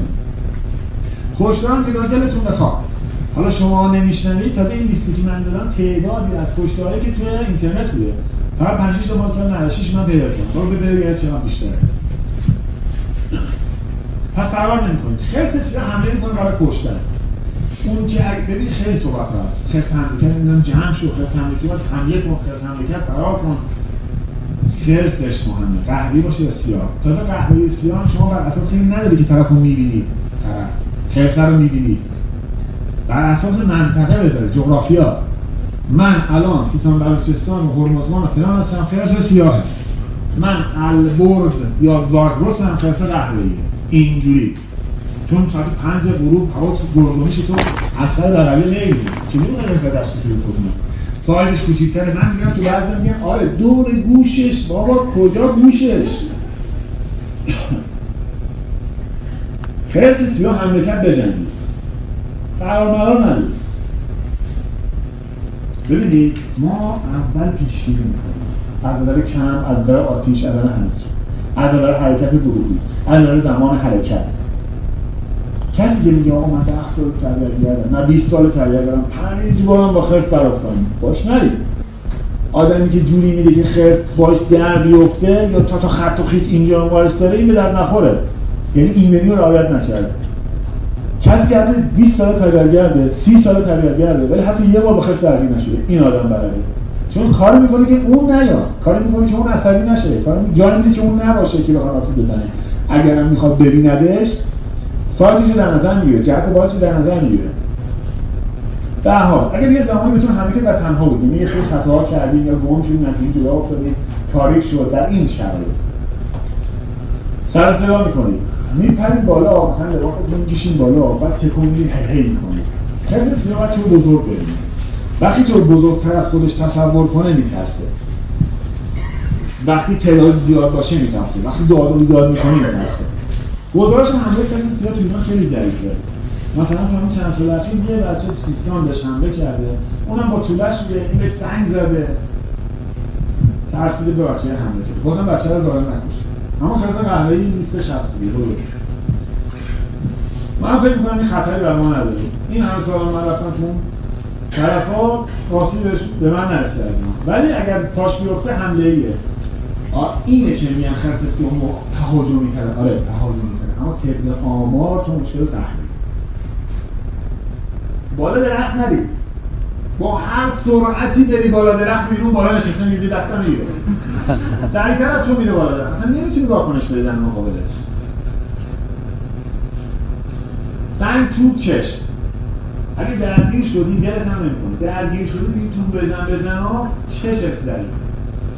خوشدارم که دلتون بخواد. حالا شما نمیشنوید تا این لیستی که من دارم تعدادی از کشته‌هایی که توی اینترنت بوده. فقط 5 6 تا مال 96 من پیدا کردم. برو ببینید چقدر بیشتره. پس فرار نمی‌کنید. خرس سیاه حمله می‌کنه برای کشتن. اون که اگه ببین خیلی صحبت هست. خرس حمله کرد نمی‌دونم جمع شو خرس حمله کرد حمله کن خرس حمله کرد فرار کن. خرسش مهمه. قهوه‌ای باشه یا سیاه. تازه قهوه‌ای سیاه شما بر اساس این نداری که طرفو می‌بینی. طرف. خرس رو می‌بینی. بر اساس منطقه بذاره جغرافیا. من الان سیستان بلوچستان و هرمزگان و فلان هستم خرس سیاهه. من البرز یا زاگرس هم خرس قهوه‌ایه. اینجوری. چون ساعت پنج غروب هوا تو گرگومیش تو اصلا بغلی نمی‌بینی. چون نمی‌دونم از دست توی کدومه سایدش کوچیک‌تره. من میگم تو بعضی میگم آره دور گوشش. بابا کجا گوشش؟ خرس سیاه حمله کرد بجنگید. مرار ندید ببینید ما اول پیشگیری می‌کنیم. از نظر کم از نظر آتیش از نظر از نظر حرکت گروهی. از نظر زمان حرکت. کسی که میگه آقا من 10 سال تربیت کردم نه 20 سال تربیت کردم پنج بارم با خرس برآفتم باش نرید آدمی که جوری میده که خرس باش در بیفته یا تا تا خط و خیط اینجا وارس داره این به در نخوره. یعنی ایمنی رو رعایت نکرده. کسی که حتی 20 سال تربیت کرده 30 سال تربیت کرده ولی حتی یه بار با خرس درگیر نشده این آدم بلده. چون کار می‌کنه که اون نیاد. کار می‌کنه که اون عصبی نشه. کار جای میده که اون نباشه که بخواد آسیب بزنه. اگرم می‌خواد ببیندش سایتش در نظر می‌گیره. جهت بازش در نظر می‌گیره. در حال اگر یه زمانی بتون همه در تنها بودیم یه خیلی خطاها کردیم یا گم شدیم نکنیم جدا افتادیم تاریک شد در این شرایط. سر صدا می‌کنید میپرید بالا مثلا لباستون می‌کشین بالا بعد تکون هی هی می‌کنید کسی باید تو بزرگ بریم وقتی تو بزرگتر از خودش تصور کنه میترسه. وقتی تعداد زیاد باشه میترسه. وقتی داد و بیداد می‌کنه میترسه. گزارش حمله کسی سیاه تو اینا خیلی ضعیفه. مثلا تو همین چند سال اخیر یه بچه تو سیستان بهش حمله کرده. اونم با طولش بوده این به سنگ زده. ترسیده به بچه حمله کرده. گفتم بچه رو ظالم نکشته اما قهوه‌ای لیستش هست دیگه برو من فکر می‌کنم این خطری بر ما نداره. این همه سال من رفتم تو طرفا آسیبش به من نرسه از من ولی اگر پاش بیفته حمله ایه اینه که میگن خرس سیوم تهاجمی کرده آره تهاجمی کرده اما طبق آمار تو مشکل تحلیل بالا درخت نرید. با هر سرعتی بری بالا درخت بیرون بالا نشسته می‌بینی دستا می‌گیره سریعتر از تو میره بالا درخت. اصلا نمی‌تونی واکنش بده در مقابلش. سنگ چوب چشم. اگه درگیر شدی دلت هم نمی‌کنه. درگیر شدی دیگه تو بزن بزن ها چشت زدی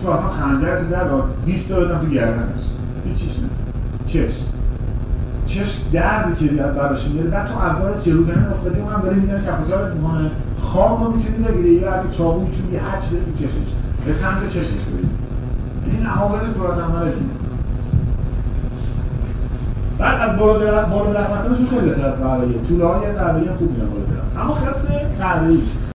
تو اصلا خنجر تو در 20 تا بزن تو گردنش. هیچیش نه. چشم. چشم دردی که بیاد براش میاد بعد تو ابزار چروزنه افتادی اونم داره می‌زنه چپ و چالت می‌کنه خاک رو می‌تونی بگیری. یا اگه چاقو می‌تونی هر چی تو چشش به سمت چشش برید این نهایت صورت عمل بعد از بالا درخت بالا درخت مثلا خیلی بهتر از قهوه‌ای طوله های قهوه‌ای خوب میاد بالا درخت اما خاصه قهوه‌ای.